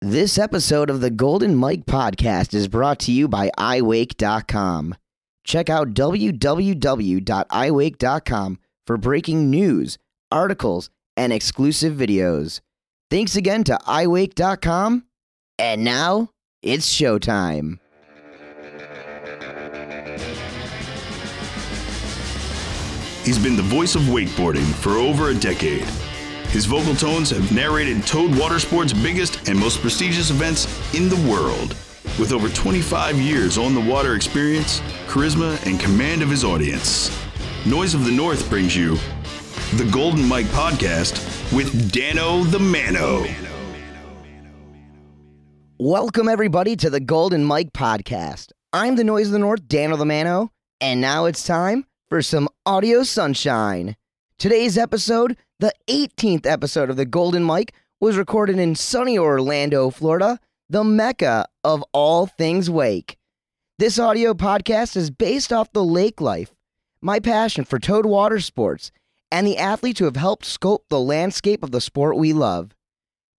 This episode of the Golden Mic podcast is brought to you by iWake.com. Check out www.iwake.com for breaking news, articles, and exclusive videos. Thanks again to iWake.com. And now it's showtime. He's been the voice of wakeboarding for over a decade. His vocal tones have narrated Towed Watersport's biggest and most prestigious events in the world. With over 25 years on the water experience, charisma, and command of his audience, Noise of the North brings you the Golden Mic Podcast with Dano the Mano. Welcome, everybody, to the Golden Mic podcast. I'm the Noise of the North, Dano the Mano, and now it's time for some audio sunshine. Today's episode, the 18th episode of the Golden Mic, was recorded in sunny Orlando, Florida, the mecca of all things wake. This audio podcast is based off the lake life, my passion for towed water sports, and the athletes who have helped sculpt the landscape of the sport we love.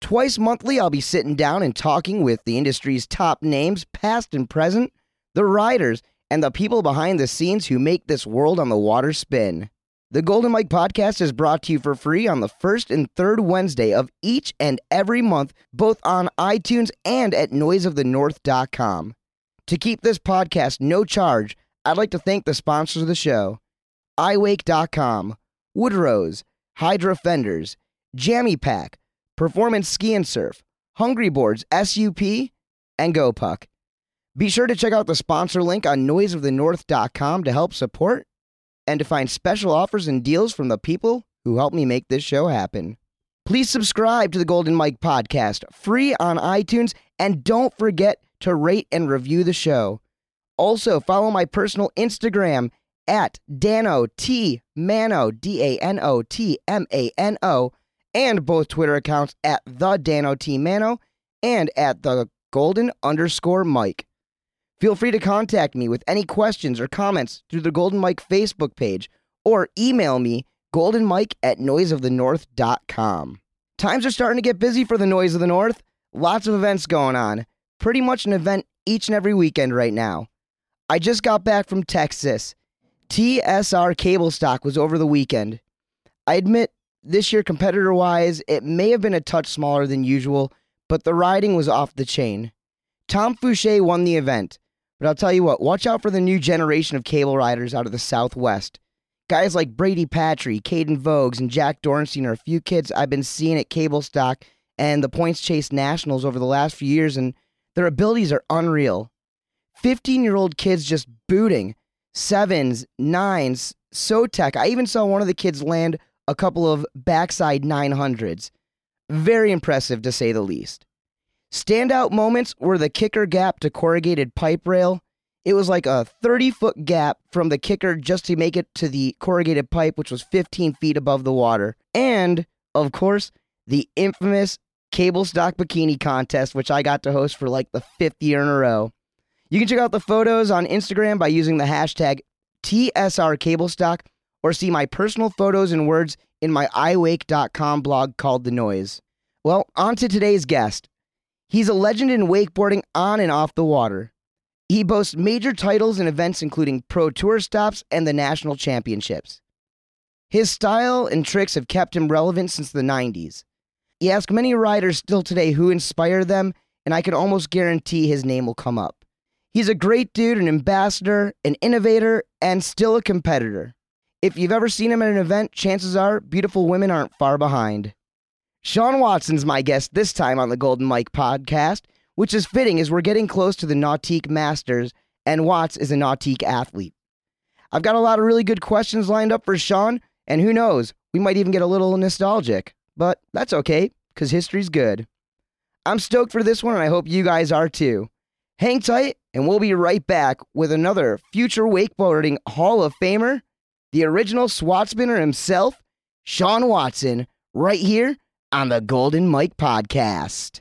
Twice monthly, I'll be sitting down and talking with the industry's top names, past and present, the riders, and the people behind the scenes who make this world on the water spin. The Golden Mic podcast is brought to you for free on the first and third Wednesday of each and every month, both on iTunes and at noiseofthenorth.com. To keep this podcast no charge, I'd like to thank the sponsors of the show iWake.com, Woodrose, Hydra Fenders, Jammy Pack, Performance Ski and Surf, Hungry Boards, SUP, and GoPuck. Be sure to check out the sponsor link on noiseofthenorth.com to help support and to find special offers and deals from the people who help me make this show happen. Please subscribe to the Golden Mic podcast, free on iTunes, and don't forget to rate and review the show. Also, follow my personal Instagram at Dano T Mano D A N O T M A N O, and both Twitter accounts at the Dano T Mano and at the Golden underscore Mike. Feel free to contact me with any questions or comments through the Golden Mic Facebook page or email me goldenmike at noiseofthenorth.com. Times are starting to get busy for the Noise of the North. Lots of events going on. Pretty much an event each and every weekend right now. I just got back from Texas. TSR cable stock was over the weekend. I admit, this year, competitor wise, it may have been a touch smaller than usual, but the riding was off the chain. Tom Fooshee won the event. But I'll tell you what, watch out for the new generation of cable riders out of the Southwest. Guys like Brady Patry, Caden Vogues, and Jack Dornstein are a few kids I've been seeing at Cable Stock and the Points Chase Nationals over the last few years, and their abilities are unreal. 15 year old kids just booting, sevens, nines, Sotec. I even saw one of the kids land a couple of backside 900s. Very impressive to say the least. Standout moments were the kicker gap to corrugated pipe rail. It was like a 30 foot gap from the kicker just to make it to the corrugated pipe, which was 15 feet above the water. And, of course, the infamous cable stock bikini contest, which I got to host for like the fifth year in a row. You can check out the photos on Instagram by using the hashtag TSR cable or see my personal photos and words in my iWake.com blog called The Noise. Well, on to today's guest. He's a legend in wakeboarding on and off the water. He boasts major titles in events including Pro Tour stops and the national championships. His style and tricks have kept him relevant since the 90s. You ask many riders still today who inspired them, and I can almost guarantee his name will come up. He's a great dude, an ambassador, an innovator, and still a competitor. If you've ever seen him at an event, chances are beautiful women aren't far behind. Shawn Watson's my guest this time on the Golden Mic podcast, which is fitting as we're getting close to the Nautique Masters, and Watts is a Nautique athlete. I've got a lot of really good questions lined up for Shawn, and who knows, we might even get a little nostalgic, but that's okay, because history's good. I'm stoked for this one, and I hope you guys are too. Hang tight, and we'll be right back with another future wakeboarding Hall of Famer, the original swat spinner himself, Shawn Watson, right here on the Golden Mic Podcast.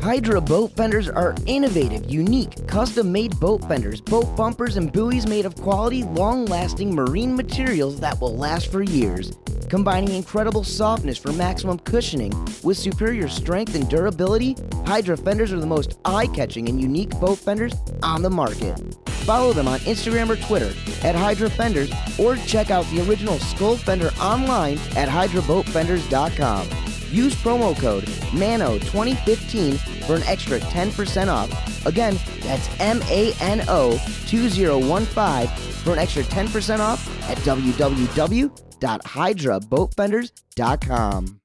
Hydra boat fenders are innovative, unique, custom made boat fenders, boat bumpers, and buoys made of quality, long lasting marine materials that will last for years. Combining incredible softness for maximum cushioning with superior strength and durability, Hydra fenders are the most eye catching and unique boat fenders on the market. Follow them on Instagram or Twitter at Hydra Fenders or check out the original Skull Fender online at HydraBoatFenders.com. Use promo code MANO2015 for an extra 10% off. Again, that's M A N O 2015 for an extra 10% off at www.hydraboatfenders.com.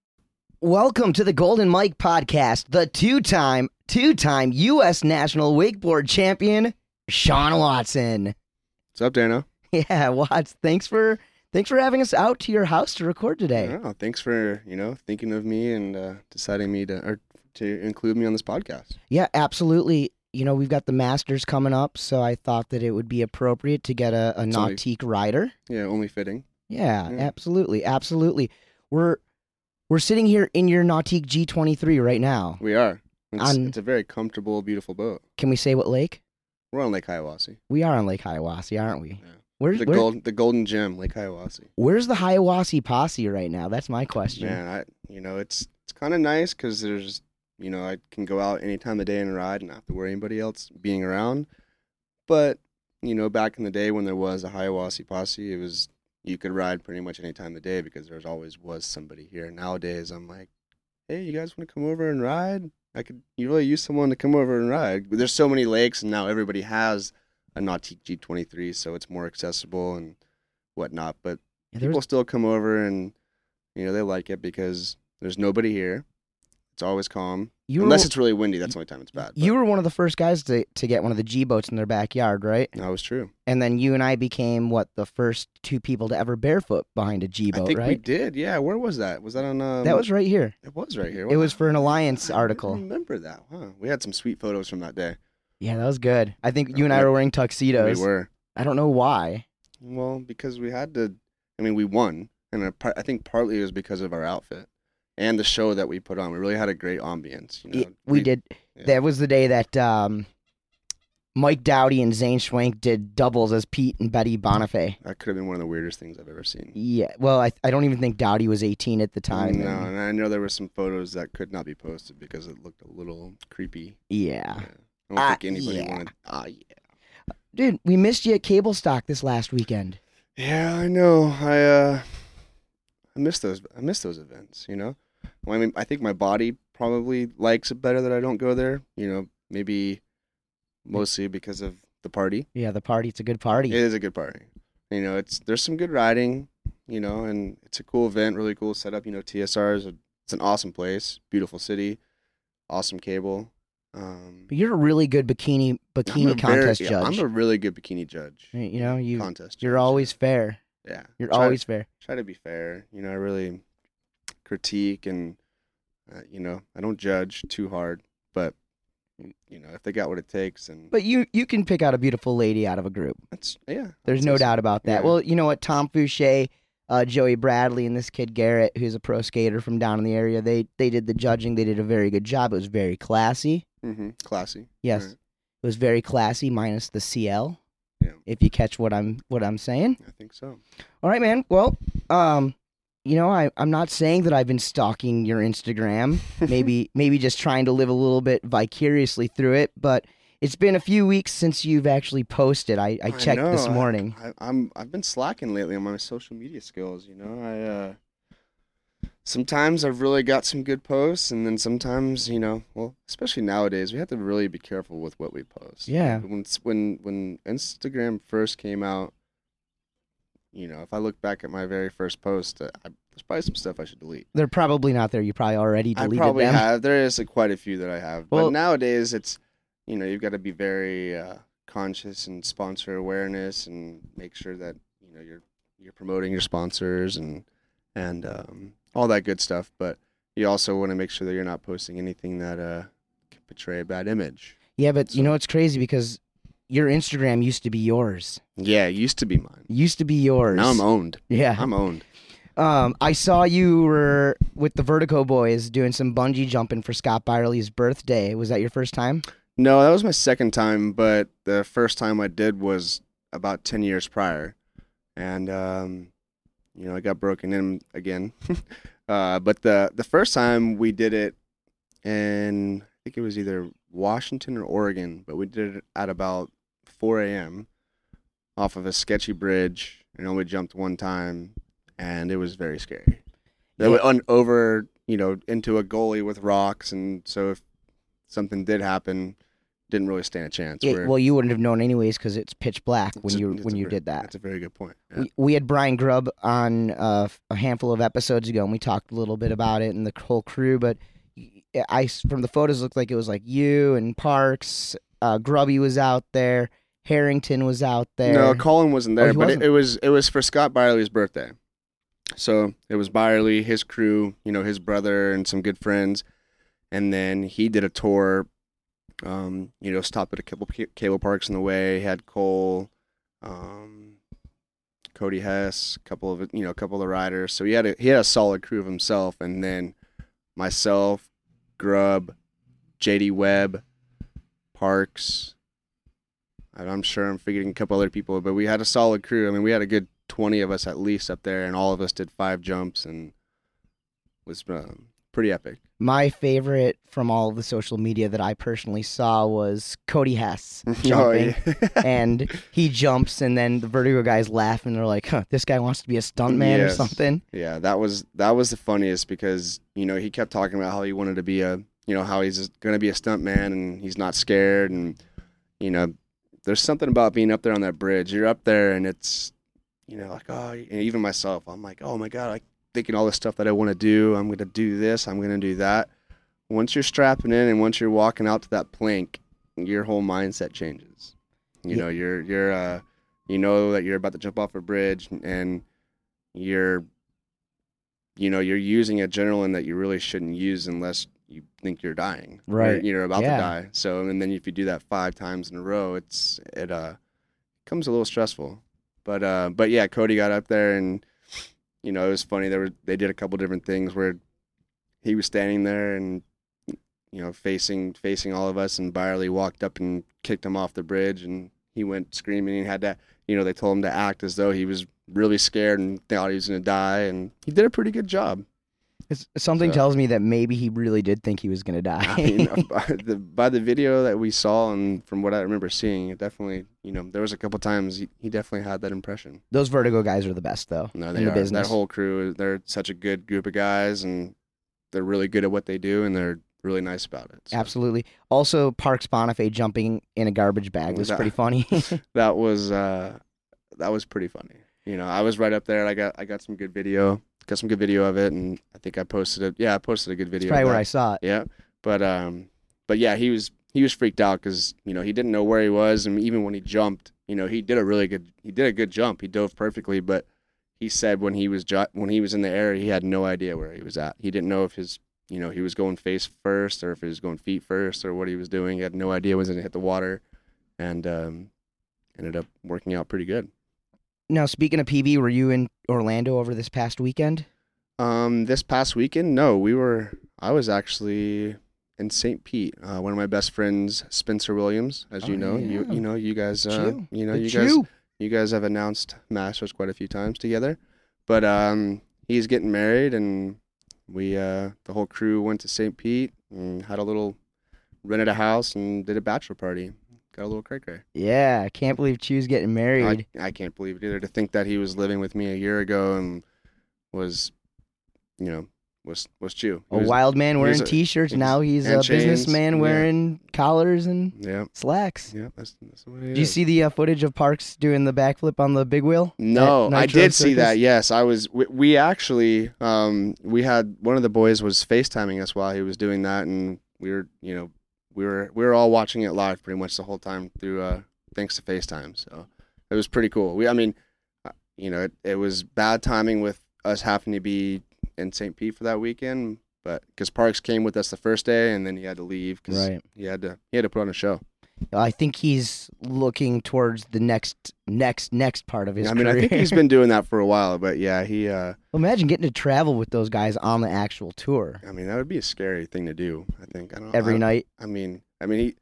Welcome to the Golden Mic podcast, the two time, two time U.S. National Wakeboard Champion, Shawn Watson. What's up, Dano? Yeah, Watts, thanks for thanks for having us out to your house to record today. Oh, thanks for you know thinking of me and uh, deciding me to or to include me on this podcast. Yeah, absolutely. You know, we've got the Masters coming up, so I thought that it would be appropriate to get a, a It's only- nautique rider. Yeah, only fitting. Yeah, Yeah. absolutely, absolutely. We're we're sitting here in your nautique G23 right now. We are. It's, On- it's a very comfortable, beautiful boat. Can we say what lake? We're on Lake Hiawassee. We are on Lake Hiawassee, aren't we? Yeah. Where's The where- gold, the Golden Gem, Lake Hiawassee. where's the Hiawassee posse right now? That's my question. Man, I you know it's it's kind of nice because there's you know I can go out any time of day and ride and not have to worry anybody else being around. But you know, back in the day when there was a Hiawassee posse, it was you could ride pretty much any time of day because there's always was somebody here. Nowadays, I'm like, hey, you guys want to come over and ride? I could. You really use someone to come over and ride. There's so many lakes, and now everybody has a Nautique G23, so it's more accessible and whatnot. But Yeah, was- people still come over and you know they like it because there's nobody here. It's always calm. you were, Unless it's really windy, that's the only time it's bad. you were one of the first guys to, to get one of the G boats in their backyard, right? that was true. And then you and I became what the first two people to ever barefoot behind a G boat, right? I think we did. Yeah, where was that? Was that on? Um, that was right here. It was right here. It was for an. Alliance I article. Remember that? Huh? We had some sweet photos from that day. Yeah, that was good. I think you and I were wearing tuxedos. We were. I don't know why. Well, because we had to. I mean, we won, and I think partly it was because of our outfit and the show that we put on. We really had a great ambiance. You know, Y- we did. yeah. That was the day that um, Mike Dowdy and Zane Schwenk did doubles as Pete and Betty Bonifay. That could have been one of the weirdest things I've ever seen. Yeah. Well, I I don't even think Dowdy was 18 at the time. No, and- and I know there were some photos that could not be posted because it looked a little creepy. yeah. Yeah. I don't Ah, think anybody yeah. wanted. Ah, yeah. Dude, we missed you at Cable Stock this last weekend. Yeah, I know. I uh, I miss those. I miss those events. You know, well, I mean, I think my body probably likes it better that I don't go there. You know, maybe mostly because of the party. Yeah, the party. It's a good party. It is a good party. You know, it's there's some good riding. You know, and it's a cool event, really cool setup. You know, TSR is a, it's an awesome place, beautiful city, awesome cable. Um, But you're a really good bikini bikini very- contest yeah, judge. I'm a really good bikini judge. you know, you contest. you're judge. always fair. yeah. You're Try- always fair. try to be fair. You know, I really critique and uh, you know I don't judge too hard, but you know if they got what it takes, and But you you can pick out a beautiful lady out of a group. that's yeah. There's that's no awesome. doubt about that. Yeah. Well, you know what? Tom Fooshee, uh, Joey Bradley, and this kid Garrett, who's a pro skater from down in the area, they they did the judging. They did a very good job. It was very classy. Mhm, Classy. Yes, Right. it was very classy, minus the CL. Yeah. If you catch what I'm what I'm saying. I think so. All right, man. Well, um, you know, I I'm not saying that I've been stalking your Instagram. maybe maybe just trying to live a little bit vicariously through it, but. It's been a few weeks since you've actually posted. I, I checked this I- morning. I, I'm I've been slacking lately on my social media skills. You know, I uh, sometimes I've really got some good posts, and then sometimes you know, well, especially nowadays, we have to really be careful with what we post. Yeah. When when when Instagram first came out, you know, if I look back at my very first post, uh, I, there's probably some stuff I should delete. They're probably not there. You probably already I deleted probably them. have. There is uh, quite a few that I have, Well- but nowadays it's you know you've got to be very uh, conscious and sponsor awareness and make sure that you know you're you're promoting your sponsors and and um, all that good stuff. But you also want to make sure that you're not posting anything that uh, can portray a bad image. Yeah, but you know it's crazy because your Instagram used to be yours. Yeah, it used to be mine. Used to be yours. Now I'm owned. yeah. I'm owned. Um, I saw you were with the Vertigo Boys doing some bungee jumping for Scott Byerly's birthday. Was that your first time? No, that was my second time, but the first time I did was about 10 years prior. And, um, you know, I got broken in again. uh, but the, the first time we did it and I think it was either Washington or Oregon, but we did it at about 4 a.m. off of a sketchy bridge and only jumped one time. And it was very scary. They went on over, you know, into a gully with rocks. And so if something did happen, didn't really stand a chance. Yeah, Where- well, you wouldn't have known anyways because it's pitch black when a- you when you ver- did that. That's a very good point. Yeah. We, we had Brian Grubb on uh, a handful of episodes ago, and we talked a little bit about it and the whole crew. But I, from the photos, looked like it was like you and Parks. Uh, Grubby was out there. Harrington was out there. No, Colin wasn't Oh, there, he but wasn't? it, it was it was for Scott Byerly's birthday. So it was Byerly, his crew, you know, his brother and some good friends, and then he did a tour. Um, you know, stopped at a couple cable parks on the way. Had Cole, um, Cody Hess, a couple of you know, a couple of the riders. So he had a he had a solid crew of himself, and then myself, Grub, JD Webb, Parks. I'm sure I'm forgetting a couple other people, but we had a solid crew. I mean, we had a good 20 of us at least up there, and all of us did five jumps, and was um, pretty epic. My favorite from all the social media that I personally saw was Cody Hess Oh, jumping. yeah. and he jumps, and then the Vertigo guys laugh, and they're like, "Huh, this guy wants to be a stuntman or something." Yeah, that was that was the funniest because you know he kept talking about how he wanted to be a you know how he's going to be a stunt man and he's not scared and you know there's something about being up there on that bridge. You're up there and it's you know like oh and even myself I'm like oh my god like thinking all the stuff that I want to do. I'm going to do this. I'm going to do that. Once you're strapping in and once you're walking out to that plank, your whole mindset changes. You Yeah. know you're you're uh you know that you're about to jump off a bridge and you're you know you're using adrenaline that you really shouldn't use unless you think you're dying Right. you're about Yeah. to die so and then if you do that five times in a row it's it uh comes a little stressful but uh but yeah cody got up there and you know it was funny there were they did a couple different things where he was standing there and you know facing facing all of us and Byerly walked up and kicked him off the bridge and he went screaming and had to you know they told him to act as though he was really scared and thought he was going to die and he did a pretty good job It's, something So- tells me that maybe he really did think he was gonna die. I mean, uh, by the by the video that we saw and from what I remember seeing, it definitely, you know, there was a couple times he, he definitely had that impression. Those Vertigo guys are the best, though. No, in they the are. business. That whole crew, they're such a good group of guys, and they're really good at what they do, and they're really nice about it. So Absolutely. Also, Parks Bonifay jumping in a garbage bag was That- pretty funny. that was uh, that was pretty funny. You know, I was right up there. I got I got some good video, got some good video of it, and I think I posted it. Yeah, I posted a good video. Probably of where. I saw it. Yeah, but um, but yeah, he was he was freaked out because you know he didn't know where he was, and even when he jumped, you know he did a really good he did a good jump. He dove perfectly, but he said when he was when he was in the air, he had no idea where he was at. He didn't know if his you know he was going face first or if he was going feet first or what he was doing. He had no idea when he hit the water, and um, ended up working out pretty good. Now, speaking of PB, were you in Orlando over this past weekend? Um, this past weekend, no, we were. I was actually in St. Pete. Uh, one of my best friends, Spencer Williams, as Oh, you know, you yeah. you know, you guys, uh, Chew. you know, you guys, Chew. you guys have announced masters quite a few times together. But um, he's getting married, and we, uh, the whole crew, went to St. Pete and had a little, rented a house and did a bachelor party. Got a little cray cray. Yeah, I can't believe Chew's getting married. I, I can't believe it either. To think that he was living with me a year ago and was, you know, was was Chew. He a was- wild man wearing t-shirts. he's- Now he's a chains, businessman yeah. wearing collars and Yeah, slacks. yeah. That's, that's what it Did you is. see the uh, footage of Parks doing the backflip on the big wheel? No, I did see that. Yes, I was. We, we actually, um, we had one of the boys was FaceTiming us while he was doing that, and we were, you know, we were we were all watching it live pretty much the whole time through, uh, thanks to FaceTime. So it was pretty cool. We, I mean, uh, you know, it, it was bad timing with us having to be in St. Pete for that weekend, but because Parks came with us the first day, and then he had to leave because Right. he had to he had to put on a show. I think he's looking towards the next, next, next part of his I mean, career. I think he's been doing that for a while, but yeah, he. uh Imagine getting to travel with those guys on the actual tour I mean, that would be a scary thing to do. I think. I don't. every I, night. I mean, I mean, he,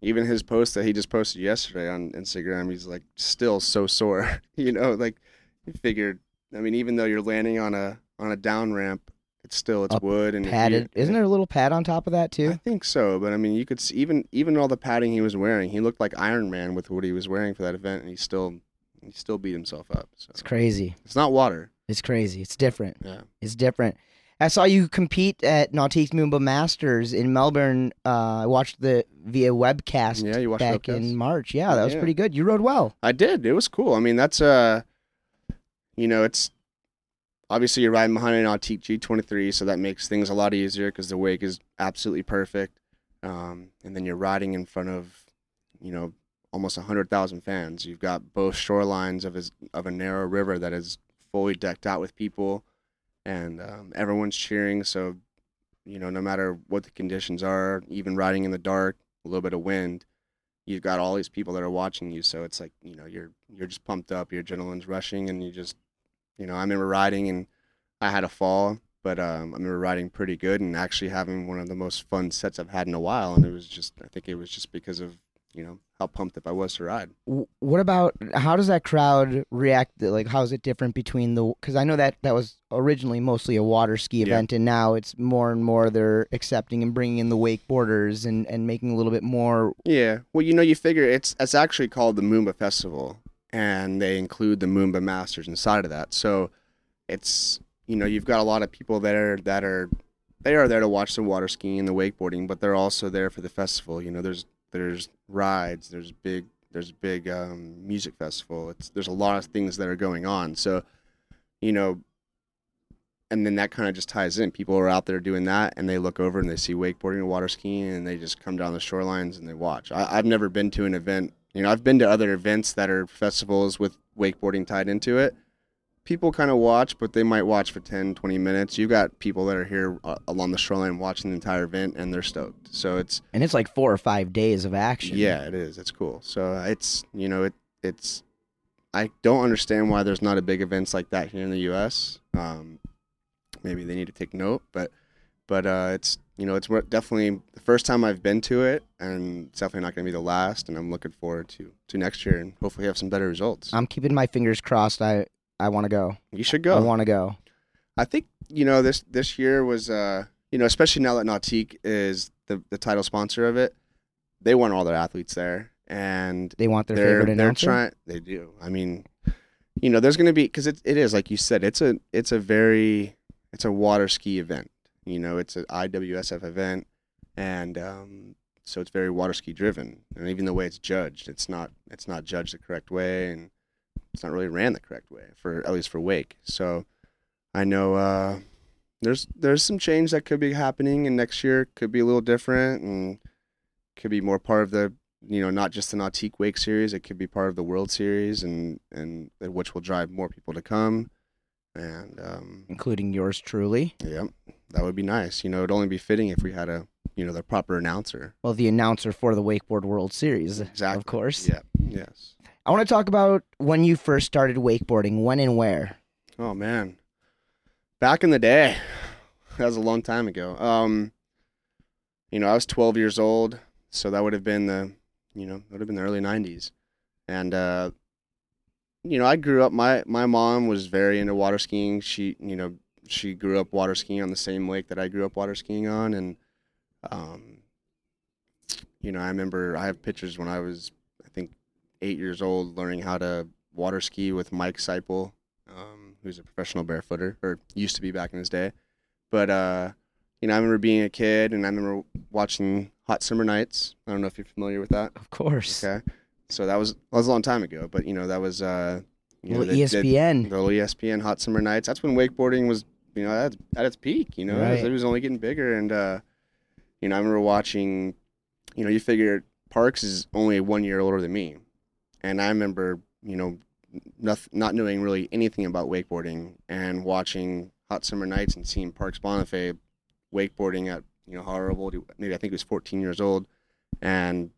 even his post that he just posted yesterday on Instagram, he's like still so sore. you know, like he figured. I mean, even though you're landing on a on a down ramp, it's still it's wood and Padded. Isn't there a little pad on top of that too? I think so, but I mean, you could see, even even all the padding he was wearing, he looked like Iron Man with what he was wearing for that event, and he still he still beat himself up. So It's crazy. it's not water. It's crazy. It's different. Yeah. It's different. I saw you compete at Nautique Moomba Masters in Melbourne. Uh, I watched the via webcast Yeah, you watched back webcast? in March. Yeah, that was Yeah. pretty good. You rode well. I did. It was cool. I mean, that's uh, you know, it's obviously you're riding behind a Nautique G23, so that makes things a lot easier because the wake is absolutely perfect. Um, and then you're riding in front of, you know, almost hundred thousand fans. You've got both shorelines of of a narrow river that is fully decked out with people, and um, everyone's cheering. So, you know, no matter what the conditions are, even riding in the dark, a little bit of wind, you've got all these people that are watching you. So it's like you know you're you're just pumped up, your adrenaline's rushing, and you just you know I remember riding and I had a fall, but um, I remember riding pretty good and actually having one of the most fun sets I've had in a while. And it was just I think it was just because of you know how pumped up I was to ride. What about how does that crowd react? Like, how is it different between the? Because I know that that was originally mostly a water ski Yeah. event, and now it's more and more they're accepting and bringing in the wakeboarders and and making a little bit more. Yeah, well you know you figure it's it's actually called the Moomba Festival, and they include the Moomba Masters inside of that. So it's you know you've got a lot of people there that are they are there to watch the water skiing and the wakeboarding, but they're also there for the festival. You know, there's there's rides, there's big there's big um, music festival. It's there's a lot of things that are going on. So you know, and then that kind of just ties in. People are out there doing that, and they look over and they see wakeboarding and water skiing, and they just come down the shorelines and they watch. I, I've never been to an event. You know, I've been to other events that are festivals with wakeboarding tied into it. People kind of watch, but they might watch for 10, 20 minutes. You've got people that are here uh, along the shoreline watching the entire event, and they're stoked. So it's And it's like four or five days of action. yeah, it is. It's cool. So uh, it's you know it it's I don't understand why there's not a big events like that here in the U.S. Um, maybe they need to take note, but but uh, it's you know it's definitely the first time I've been to it, and it's definitely not going to be the last. And I'm looking forward to to next year and hopefully have some better results. I'm keeping my fingers crossed. I I want to go. you should go. I want to go. I think you know this this year was uh you know especially now that Nautique is the the title sponsor of it, they want all their athletes there, and They want their they're favorite they're announcer. trying. They do. I mean, you know, there's going to be because it, it is like you said. It's a it's a very it's a water ski event. You know, it's an IWSF event, and um, so it's very water ski driven. And even the way it's judged, it's not it's not judged the correct way, and it's not really ran the correct way for at least for wake. So I know uh, there's there's some change that could be happening, and next year could be a little different, and could be more part of the you know not just the Nautique Wake Series. It could be part of the World Series, and and which will drive more people to come. And um, including yours truly. yeah, that would be nice. You know, it'd only be fitting if we had a you know the proper announcer. Well, the announcer for the Wakeboard World Series, Exactly. of course. Yeah. Yes. I want to talk about when you first started wakeboarding. When and where? Oh man, back in the day, that was a long time ago. Um, you know, I was 12 years old, so that would have been the, you know, would have been the early 90s, and uh, you know, I grew up. My my mom was very into water skiing. She, you know, she grew up water skiing on the same lake that I grew up water skiing on, and um, you know, I remember I have pictures when I was, I think, eight years old, learning how to water ski with Mike Seipel, um, who's a professional barefooter, or used to be back in his day. But uh, you know, I remember being a kid, and I remember watching Hot Summer Nights. I don't know if you're familiar with that. Of course. Okay, so that was that was a long time ago, but you know that was uh, you know, Little ESPN. the little ESPN Hot Summer Nights. That's when wakeboarding was, you know, at, at its peak. You know, it, was, it was only getting bigger, and uh, you know, I remember watching. You know, you figure Parks is only one year older than me, and I remember, you know, not not knowing really anything about wakeboarding and watching Hot Summer Nights and seeing Parks Bonifay wakeboarding at you know however old maybe I think he was 14 years old, and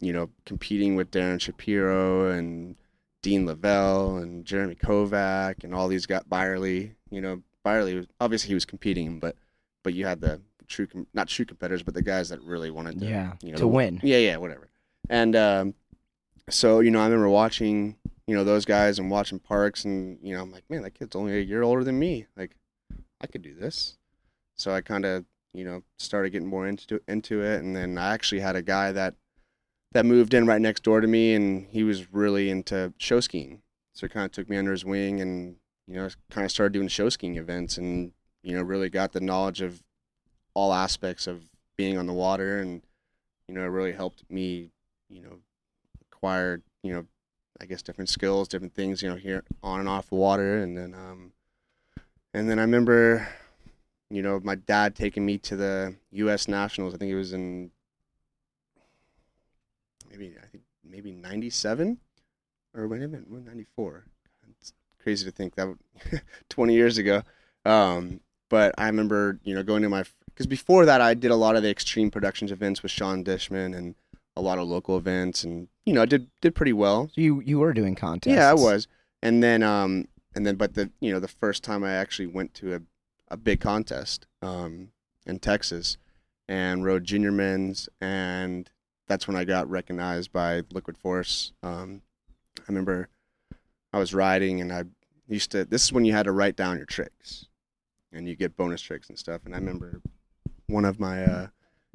you know, competing with Darren Shapiro and Dean Lavelle and Jeremy Kovak and all these got Byerly. You know, Byerly obviously he was competing, but but you had the true com- not true competitors, but the guys that really wanted to Yeah, you know to win. Yeah, yeah, whatever. And um, so you know, I remember watching you know those guys and watching Parks, and you know, I'm like, man, that kid's only a year older than me. Like, I could do this. So I kind of you know started getting more into into it, and then I actually had a guy that that moved in right next door to me, and he was really into show skiing. So he kind of took me under his wing, and you know, kind of started doing show skiing events, and you know, really got the knowledge of all aspects of being on the water, and you know, it really helped me, you know, acquire, you know, I guess different skills, different things, you know, here on and off the water, and then, um, and then I remember, you know, my dad taking me to the U.S. Nationals. I think it was in maybe I think maybe '97 or when it when '94. Crazy to think that 20 years ago. Um, but I remember, you know, going to my because before that I did a lot of the extreme productions events with Sean Dishman and a lot of local events, and you know, I did did pretty well. So you you were doing contests. Yeah, I was. And then um and then but the you know the first time I actually went to a a big contest um in Texas and rode junior men's and that's when I got recognized by Liquid Force. Um I remember I was riding and I used to this is when you had to write down your tricks and you get bonus tricks and stuff. And I remember one of my uh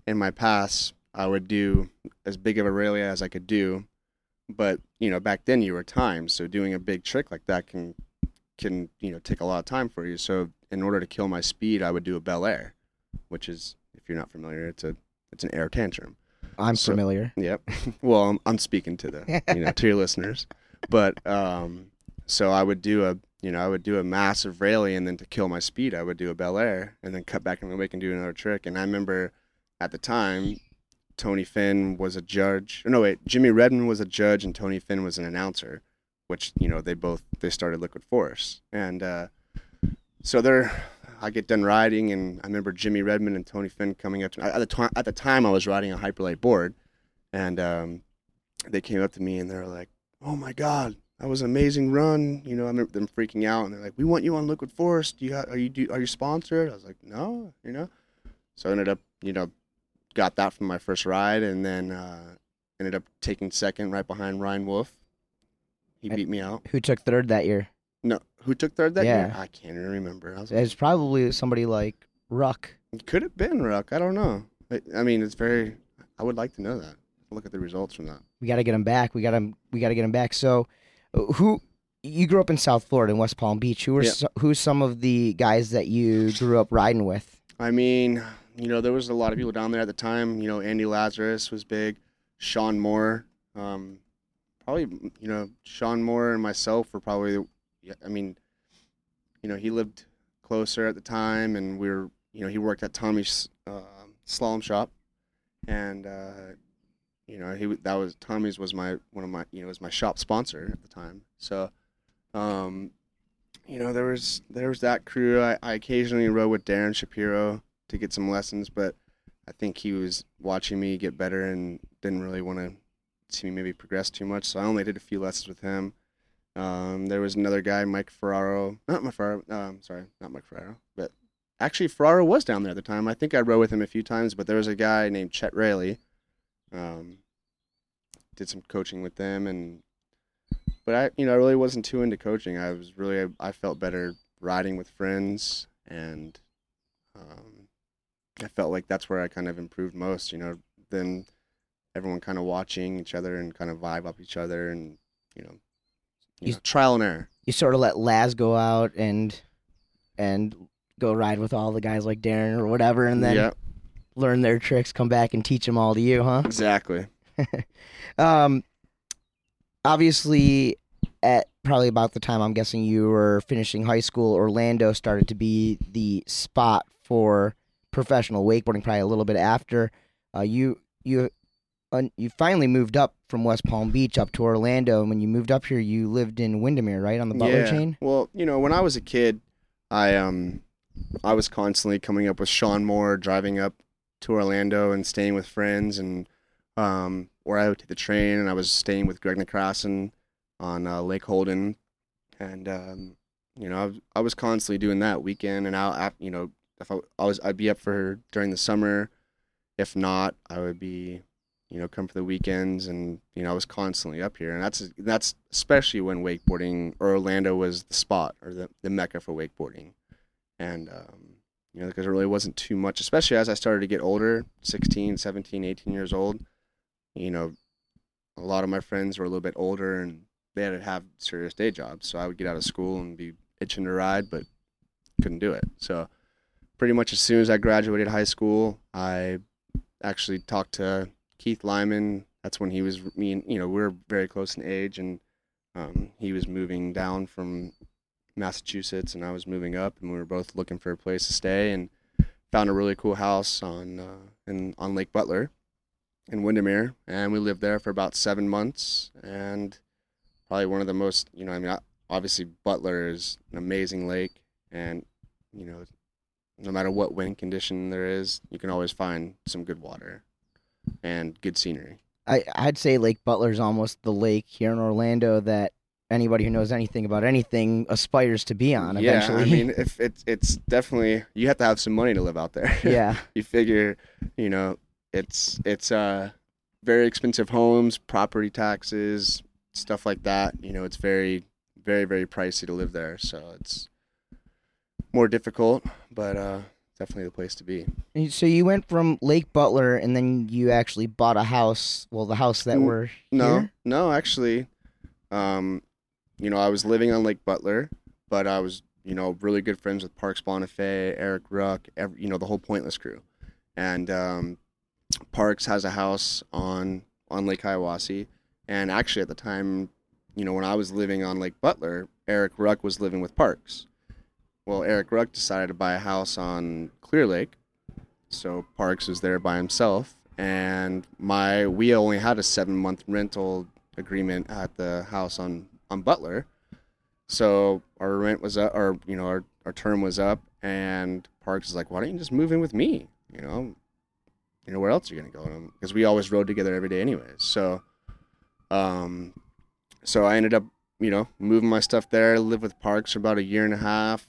in my pass I would do as big of a rally as I could do. But you know back then you were timed so doing a big trick like that can can you know take a lot of time for you. So in order to kill my speed i would do a bel air which is if you're not familiar it's a it's an air tantrum. I'm So- familiar. yep. Well I'm, I'm speaking to the you know to your listeners but um so i would do a you know i would do a massive rally and then to kill my speed i would do a bel air and then cut back in the wake and do another trick and i remember at the time Tony Finn was a judge. No, wait, Jimmy Redmond was a judge and Tony Finn was an announcer, which you know they both they started Liquid Force, and uh, so they're. I get done riding, and I remember Jimmy Redmond and Tony Finn coming up to me. At the time, at the time, I was riding a hyperlite board, and um, they came up to me and they were like, "Oh my God, that was an amazing run!" You know, I remember them freaking out, and they're like, "We want you on Liquid Force. Do you ha- are you do, are you sponsored?" I was like, "No," you know. So I ended up, you know, got that from my first ride, and then uh, ended up taking second right behind Ryan Wolf. He And- beat me out. Who took third that year? No, who took third that year? Yeah. I can't even remember. I was It's probably somebody like Ruck. it could have been Ruck. I don't know. I, I mean, it's very. I would like to know that. Look at the results from that. We got to get him back. We got him. We got to get him back. So, who you grew up in South Florida in West Palm Beach? Who were Yeah. so, who's some of the guys that you grew up riding with? I mean, you know, there was a lot of people down there at the time. You know, Andy Lazarus was big. Sean Moore. Um, probably, you know, Sean Moore and myself were probably. I mean, you know, he lived closer at the time, and we were. You know, he worked at Tommy's uh, slalom shop, and uh, you know, he that was Tommy's was my one of my you know was my shop sponsor at the time. So, um, you know, there was there was that crew. I, I occasionally rode with Darren Shapiro to get some lessons, but I think he was watching me get better and didn't really want to see me maybe progress too much. So I only did a few lessons with him. Um, there was another guy, Mike Ferraro. Not Mike Ferraro. Um, sorry, not Mike Ferraro. But actually, Ferraro was down there at the time. I think I rode with him a few times. But there was a guy named Chet Rayleigh. Um, did some coaching with them, and but I, you know, I really wasn't too into coaching. I was really, I felt better riding with friends, and um, I felt like that's where I kind of improved most. You know, than everyone kind of watching each other and kind of vibe up each other, and you know, you You- know trial and error. You sort of let Laz go out and and go ride with all the guys like Darren or whatever, and then yeah, learn their tricks, come back and teach them all to you, huh? exactly. Um, obviously, at probably about the time I'm guessing you were finishing high school, Orlando started to be the spot for professional wakeboarding. Probably a little bit after uh, you you uh, you finally moved up from West Palm Beach up to Orlando. And when you moved up here, you lived in Windermere, right on the Butler yeah. chain. Well, you know, when I was a kid, I um, I was constantly coming up with Sean Moore, driving up to Orlando and staying with friends, and um, or I would take the train, and I was staying with Greg Necrason on uh, Lake Holden, and um, you know I was, I was constantly doing that weekend and out. You know, if I, I was I'd be up for during the summer. If not, I would be you know, come for the weekends, and you know, I was constantly up here, and that's that's especially when wakeboarding or Orlando was the spot or the the mecca for wakeboarding, and um, you know, because it really wasn't too much, especially as I started to get older, 16, 17, 18 years old, you know, a lot of my friends were a little bit older and they had to have serious day jobs, so I would get out of school and be itching to ride, but couldn't do it. So pretty much as soon as I graduated high school, I actually talked to Keith Lyman. That's when he was me and you know we are very close in age, and um, he was moving down from Massachusetts, and I was moving up, and we were both looking for a place to stay, and found a really cool house on uh, in on Lake Butler, in Windermere, and we lived there for about seven months, and probably one of the most you know I mean obviously Butler is an amazing lake, and you know no matter what wind condition there is, you can always find some good water and good scenery. I, I'd say Lake Butler's almost the lake here in Orlando that anybody who knows anything about anything aspires to be on eventually. Yeah, I mean, if it's it's definitely you have to have some money to live out there. Yeah, you figure, you know, it's it's uh very expensive homes, property taxes, stuff like that. You know, it's very very very pricey to live there, so it's more difficult, but uh definitely the place to be. So you went from Lake Butler, and then you actually bought a house. Well, the house that we're no, here? no, actually, um, you know, I was living on Lake Butler, but I was, you know, really good friends with Parks Bonifay, Eric Ruck, every, you know, the whole Pointless crew, and um, Parks has a house on on Lake Hiawassee, and actually at the time, you know, when I was living on Lake Butler, Eric Ruck was living with Parks. Well, Eric Ruck decided to buy a house on Clear Lake, so Parks was there by himself, and my we only had a seven month rental agreement at the house on on Butler, so our rent was up, or you know our our term was up, and Parks is like, why don't you just move in with me? You know, you know where else are you gonna go? Because we always rode together every day, anyways. So, um, so I ended up you know moving my stuff there, lived with Parks for about a year and a half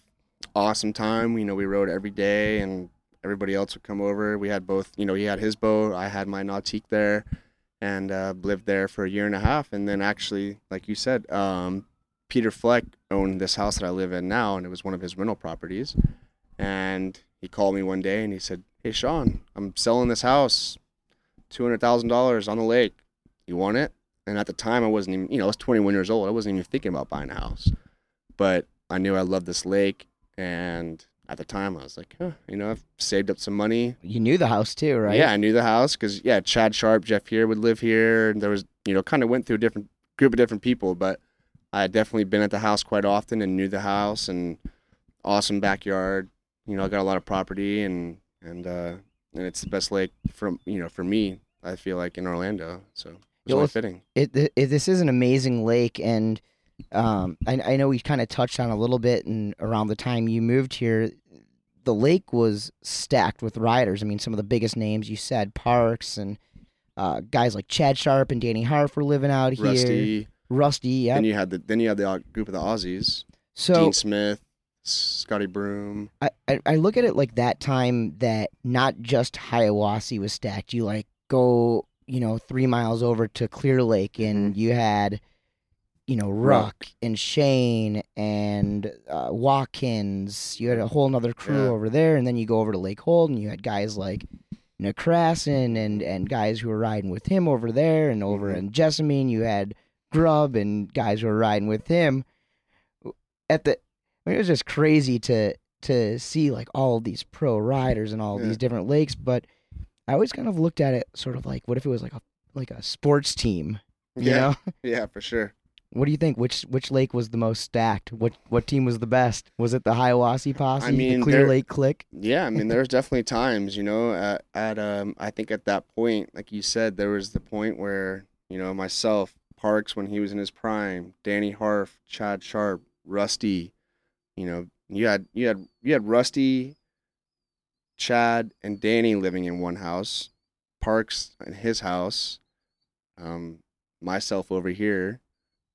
awesome time. You know, we rode every day, and everybody else would come over. We had both. You know, he had his boat, I had my nautique there, and uh, lived there for a year and a half. And then actually, like you said, um, Peter Fleck owned this house that I live in now, and it was one of his rental properties. And he called me one day and he said, "Hey, Shawn, I'm selling this house, two hundred thousand dollars on the lake. You want it?" And at the time, I wasn't even, you know, I was 21 years old. I wasn't even thinking about buying a house, but I knew I loved this lake and at the time, I was like, huh, you know, I've saved up some money. You knew the house too, right? Yeah, I knew the house because yeah, Chad Sharp, Jeff here would live here, and there was you know kind of went through a different group of different people, but I had definitely been at the house quite often and knew the house and awesome backyard. You know, I got a lot of property and and uh, and it's the best lake from you know for me. I feel like in Orlando, so it's only fitting. It, it this is an amazing lake and um, I, I know we kind of touched on a little bit, and around the time you moved here, the lake was stacked with riders. I mean, some of the biggest names you said, Parks and uh, guys like Chad Sharp and Danny Harf were living out here. Rusty, Rusty, yeah. Then you had the then you had the group of the Aussies. So Dean Smith, Scotty Broom. I, I, I look at it like that time that not just Hiawassee was stacked. You like go you know three miles over to Clear Lake and mm-hmm. you had you know Ruck, Ruck. and Shane and uh, Watkins. You had a whole other crew yeah. over there, and then you go over to Lake Hold, and You had guys like you know and and guys who were riding with him over there, and over mm-hmm. in Jessamine you had Grubb and guys who were riding with him. At the, I mean, it was just crazy to to see like all these pro riders and all yeah. these different lakes, but I always kind of looked at it sort of like, what if it was like a like a sports team? You yeah, know? yeah, for sure. What do you think? Which which lake was the most stacked? What what team was the best? Was it the Hiawassee posse? I mean, the Clear there, Lake Click? Yeah, I mean, there's definitely times, you know, at, at um, I think at that point, like you said, there was the point where you know myself, Parks when he was in his prime, Danny Harf, Chad Sharp, Rusty, you know, you had you had you had Rusty, Chad, and Danny living in one house. Parks in his house, um, myself over here,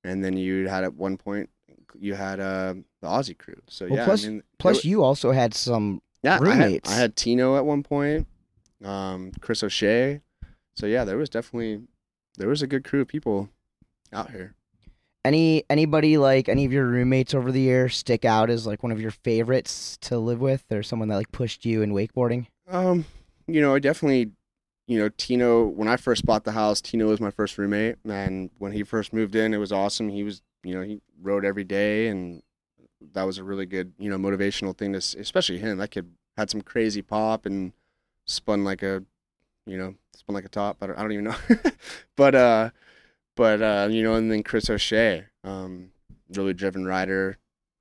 and then you had at one point you had uh, the Aussie crew. So Well, yeah, plus- I mean, Plus, it, you also had some. yeah, I had, roommates. I had Tino at one point, um, Chris O'Shea. So yeah, there was definitely there was a good crew of people out here. Any anybody like any of your roommates over the year stick out as like one of your favorites to live with, or someone that like pushed you in wakeboarding? Um, you know, I definitely, you know, Tino. When I first bought the house, Tino was my first roommate, and when he first moved in, it was awesome. He was, you know, he rode every day, and that was a really good, you know, motivational thing to, especially him. That kid had some crazy pop and spun like a, you know, spun like a top. I don't, I don't even know, but uh, but uh, you know, and then Chris O'Shea, um, really driven rider,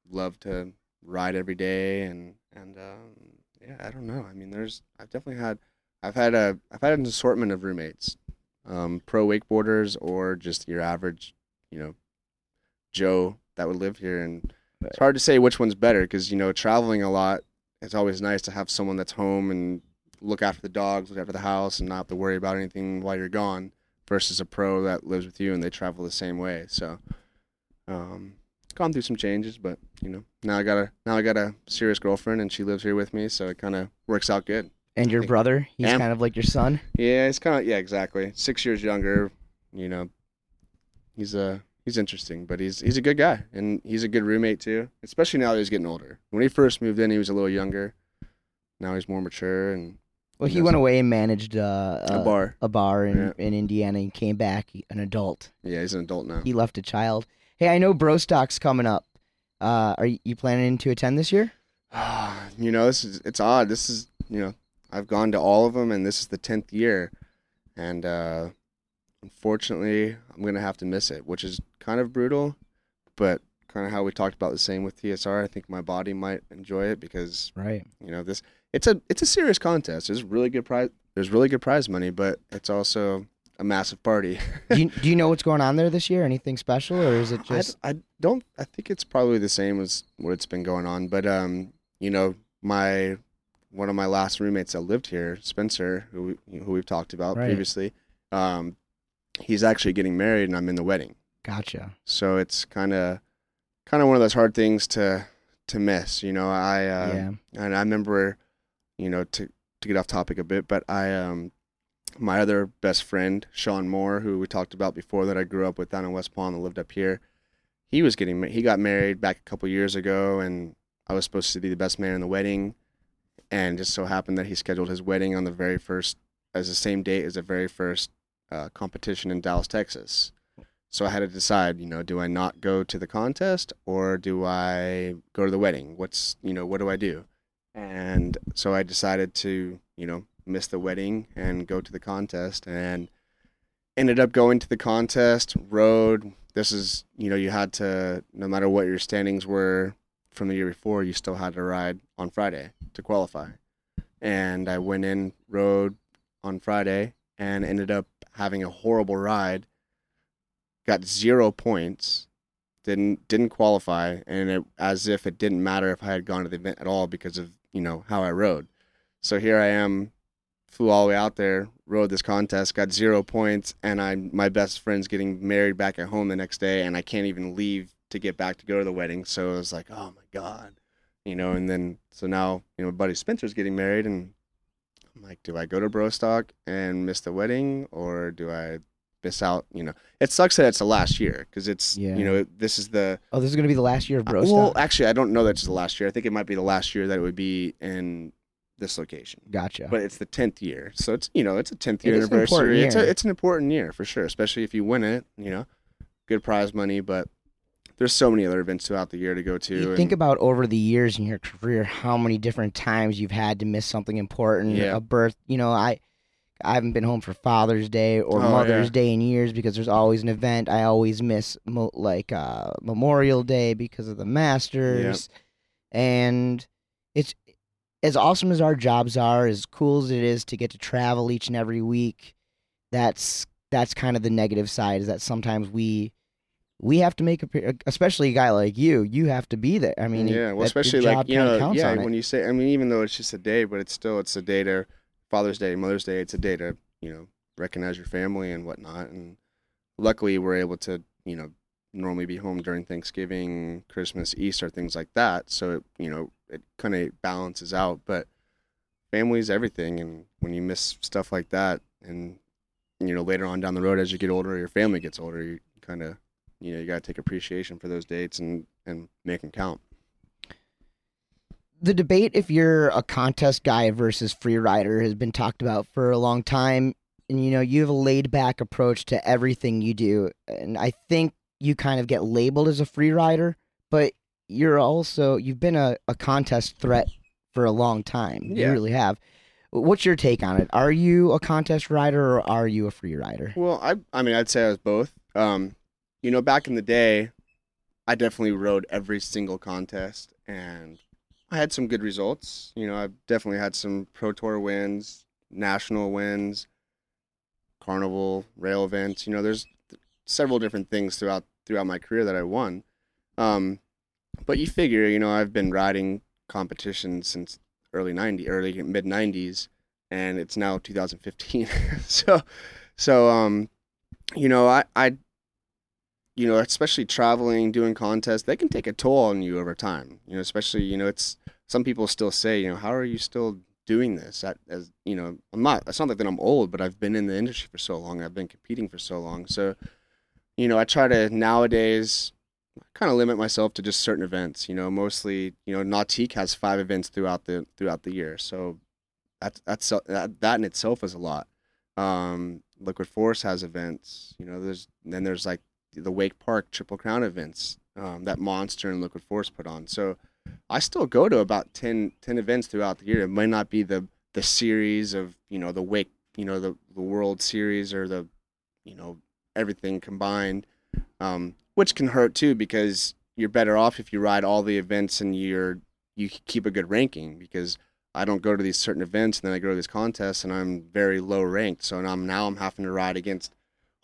loved to ride every day, and and um, yeah, I don't know. I mean, there's I've definitely had I've had a I've had an assortment of roommates, um, pro wakeboarders or just your average, you know, Joe that would live here, and it's hard to say which one's better because you know traveling a lot. It's always nice to have someone that's home and look after the dogs, look after the house, and not have to worry about anything while you're gone. Versus a pro that lives with you and they travel the same way. So, um, gone through some changes, but you know now I got a now I got a serious girlfriend and she lives here with me, so it kind of works out good. And your brother, he's Yeah. kind of like your son. Yeah, it's kind of yeah, exactly. Six years younger. You know, he's a he's interesting, but he's he's a good guy and he's a good roommate too. Especially now that he's getting older. When he first moved in, he was a little younger. Now he's more mature and Well, He he went away and managed uh, a uh, bar. a bar in, Yeah. in Indiana and came back an adult. Yeah, he's an adult now. He left a child. Hey, I know Brostock's coming up. Uh, are you, you planning to attend this year? you know, this is it's odd. This is you know, I've gone to all of them, and this is the tenth year, and uh, unfortunately, I'm gonna have to miss it, which is kind of brutal, but kind of how we talked about the same with TSR. I think my body might enjoy it because Right. you know this it's a it's a serious contest. There's really good prize. There's really good prize money, but it's also a massive party. do, you, do you know what's going on there this year? Anything special, or is it I, just I don't. I think it's probably the same as what it's been going on. But um, you know, my one of my last roommates that lived here, Spencer, who who we've talked about Right. previously, um, he's actually getting married, and I'm in the wedding. gotcha? So it's kind of kind of one of those hard things to to miss. You know, I uh, yeah. and I remember, you know, to to get off topic a bit, but I um my other best friend, Sean Moore, who we talked about before that I grew up with down in West Palm and lived up here, he was getting he got married back a couple years ago and I was supposed to be the best man in the wedding and just so happened that he scheduled his wedding on the very first as the same date as the very first uh, competition in Dallas, Texas. So I had to decide, you know, do I not go to the contest or do I go to the wedding? What's, you know, what do I do? And so I decided to, you know, miss the wedding and go to the contest and ended up going to the contest, rode. This is, you know, you had to, no matter what your standings were from the year before, you still had to ride on Friday to qualify. And I went in, rode on Friday, and ended up having a horrible ride. Got zero points, didn't didn't qualify, and it as if it didn't matter if I had gone to the event at all because of you know how I rode. So here I am, flew all the way out there, rode this contest, got zero points, and I my best friend's getting married back at home the next day, and I can't even leave to get back to go to the wedding. So it was like, oh my god, you know. And then so now you know, buddy Spencer's getting married, and I'm like, do I go to Brostock and miss the wedding, or do I miss out? You know, it sucks that it's the last year because it's Yeah. you know this is the Oh, this is gonna be the last year of uh, Brostock. well, actually, I don't know that it's the last year. I think it might be the last year that it would be in this location. gotcha. But it's the tenth year, so it's you know it's a tenth It year an important anniversary. It's year. a, it's an important year for sure, especially if you win it. You know, good prize money, but there's so many other events throughout the year to go to. you and- think about over the years in your career how many different times you've had to miss something important Yeah. a birth you know i i haven't been home for father's day or Oh, mother's yeah. day in years because there's always an event i always miss mo- like uh memorial day because of the masters and it's as awesome as our jobs are as cool as it is to get to travel each and every week that's that's kind of the negative side is that sometimes we we have to make a especially a guy like you you have to be there i mean yeah, well, especially like you know, yeah, on it. when you say, I mean, even though it's just a day, but it's still it's a day to Father's Day, Mother's Day. It's a day to you know recognize your family and whatnot. And luckily, we're able to you know normally be home during Thanksgiving, Christmas, Easter, things like that. So it, you know it kind of balances out. But family's everything, and when you miss stuff like that, and you know later on down the road as you get older, your family gets older, you kind of you know you got to take appreciation for those dates and and make them count. The debate if you're a contest guy versus free rider has been talked about for a long time. And you know, you have a laid back approach to everything you do. And I think you kind of get labeled as a free rider, but you're also you've been a, a contest threat for a long time. Yeah. You really have. What's your take on it? Are you a contest rider or are you a free rider? Well, I I mean I'd say I was both. Um, you know, back in the day, I definitely rode every single contest, and I had some good results. You know, I've definitely had some pro tour wins, national wins, carnival, rail events. You know, there's several different things throughout throughout my career that I won. Um, but you figure, you know, I've been riding competitions since early 90 early mid 90s and it's now 2015 so so um you know i i you know especially traveling doing contests they can take a toll on you over time you know especially you know it's some people still say you know how are you still doing this at, as you know i'm not it's not like that i'm old but i've been in the industry for so long i've been competing for so long so you know i try to nowadays kind of limit myself to just certain events. You know, mostly you know Nautique has five events throughout the throughout the year, so that's that's that, that in itself is a lot. Um, Liquid Force has events. You know, there's then there's like the Wake Park Triple Crown events um, that Monster and Liquid Force put on. So I still go to about 10, 10 events throughout the year. It might not be the the series of you know the Wake, you know the the World Series or the you know everything combined. Um, which can hurt too because you're better off if you ride all the events and you're you keep a good ranking because I don't go to these certain events and then I go to these contests and I'm very low ranked. So now I'm now I'm having to ride against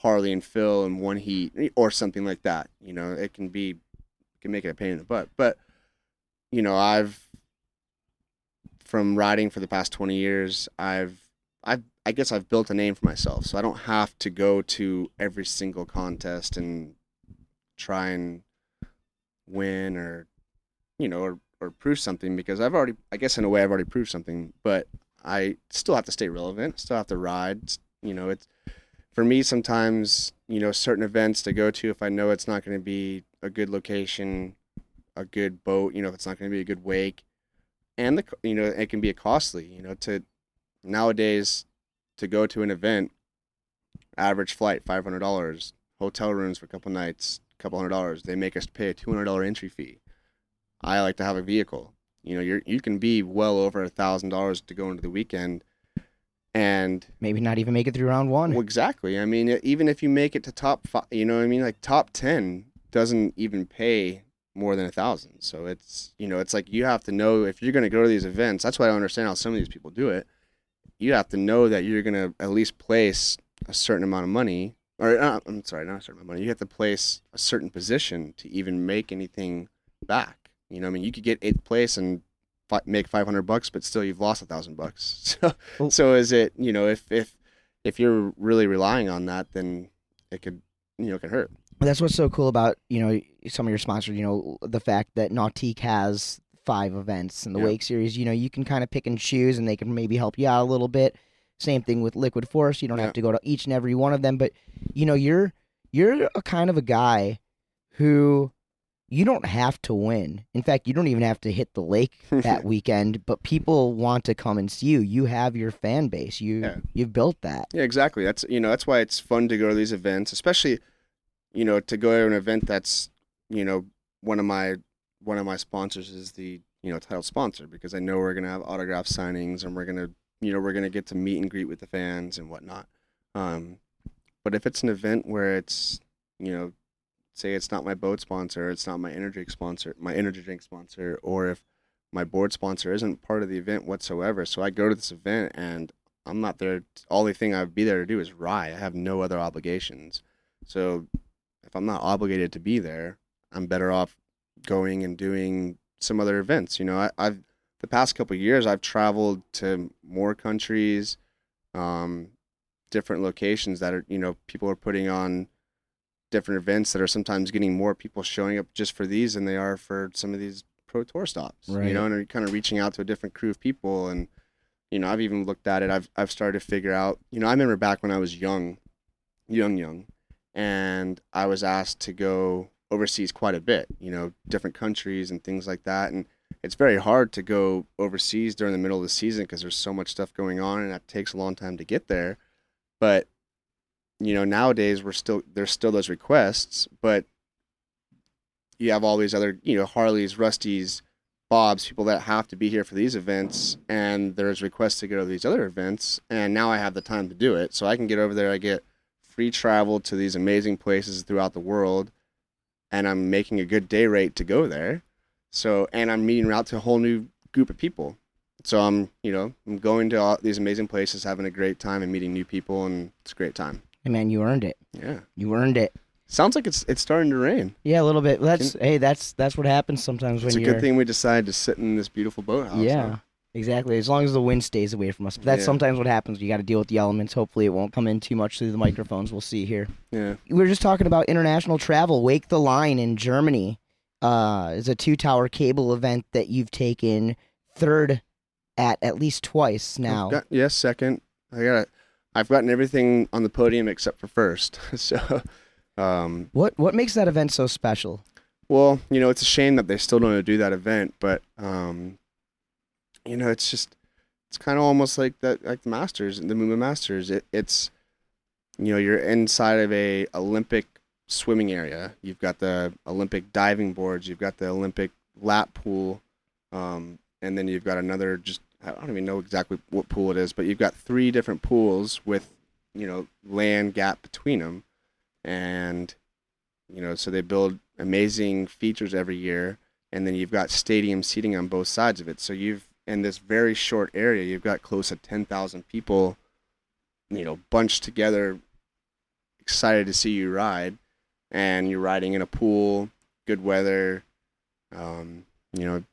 Harley and Phil in one heat eh, or something like that. You know, it can be can make it a pain in the butt. But you know, I've from riding for the past 20 years, I've I've I guess I've built a name for myself. So I don't have to go to every single contest and try and win or you know or or prove something because I've already I guess in a way I've already proved something, but I still have to stay relevant, still have to ride. You know, it's for me sometimes, you know, certain events to go to if I know it's not going to be a good location, a good boat, you know, if it's not going to be a good wake and the you know, it can be a costly, you know, to nowadays to go to an event average flight $500, hotel rooms for a couple nights, couple hundred dollars. They make us pay a two hundred dollar entry fee. I like to have a vehicle. You know, you you can be well over a thousand dollars to go into the weekend, and maybe not even make it through round one. Well, exactly. I mean, even if you make it to top five, you know, what I mean, like top ten doesn't even pay more than a thousand. So it's you know, it's like you have to know if you're going to go to these events. That's why I understand how some of these people do it. You have to know that you're going to at least place a certain amount of money or uh, I'm sorry, not a certain amount of money. You have to place a certain position to even make anything back. You know, I mean, you could get eighth place and fi- make 500 bucks, but still you've lost a thousand bucks. So, so is it? You know, if if if you're really relying on that, then it could you know it can hurt. That's what's so cool about you know some of your sponsors. You know, the fact that Nautique has five events in the. Wake Series. You know, you can kind of pick and choose, and they can maybe help you out a little bit. Same thing with Liquid Force. You don't yeah. have to go to each and every one of them, but you know, you're you're a kind of a guy who you don't have to win. In fact, you don't even have to hit the lake that weekend, but people want to come and see you. You have your fan base. You yeah. you've built that. Yeah, exactly. That's you know, that's why it's fun to go to these events, especially you know, to go to an event that's, you know, one of my one of my sponsors is the, you know, title sponsor because I know we're going to have autograph signings and we're going to you know we're gonna get to meet and greet with the fans and whatnot. Um, but if it's an event where it's you know, say it's not my boat sponsor, it's not my energy sponsor, my energy drink sponsor, or if my board sponsor isn't part of the event whatsoever, so I go to this event and I'm not there. The thing I'd be there to do is ride. I have no other obligations. So if I'm not obligated to be there, I'm better off going and doing some other events. You know, I, I've the past couple years, I've traveled to more countries. Um, different locations that are you know people are putting on different events that are sometimes getting more people showing up just for these than they are for some of these pro tour stops. Right. You know, and are kind of reaching out to a different crew of people and you know, I've even looked at it. I've I've started to figure out. You know, I remember back when I was young, young, young, and I was asked to go overseas quite a bit. You know, different countries and things like that. And it's very hard to go overseas during the middle of the season because there's so much stuff going on, and that takes a long time to get there. But you know, nowadays we're still there's still those requests, but you have all these other you know Harleys, Rusties, Bob's, people that have to be here for these events, and there's requests to go to these other events, and now I have the time to do it, so I can get over there. I get free travel to these amazing places throughout the world, and I'm making a good day rate to go there. So, and I'm meeting out to a whole new group of people. So I'm, you know, I'm going to all these amazing places, having a great time, and meeting new people, and it's a great time. Hey man, you earned it. Yeah, You earned it. sounds like it's it's starting to rain. Yeah, a little bit. That's hey, that's that's what happens sometimes It's a you're. good thing we decided to sit in this beautiful boathouse. yeah, huh? exactly. As long as the wind stays away from us. But that's Yeah. sometimes what happens. You got to deal with the elements. Hopefully, it won't come in too much through the microphones. We'll see here. yeah. we were just talking about international travel. Wake the Line in Germany uh, is a two tower cable event that you've taken third at at least twice now. Got, yes, second. I got. I've gotten everything on the podium except for first. so, um, What what makes that event so special? well, you know, it's a shame that they still don't do that event, but um, you know, it's just it's kind of almost like that, like the Masters, the Moomba Masters. It, it's you know, you're inside of a Olympic swimming area. You've got the Olympic diving boards. You've got the Olympic lap pool, um, and then you've got another. Just I don't even know exactly what pool it is, but you've got three different pools with you know land gap between them, and you know so they build amazing features every year, and then you've got stadium seating on both sides of it. So you've in this very short area, you've got close to ten thousand people, you know, bunched together, excited to see you ride, and you're riding in a pool, good weather, um, you know,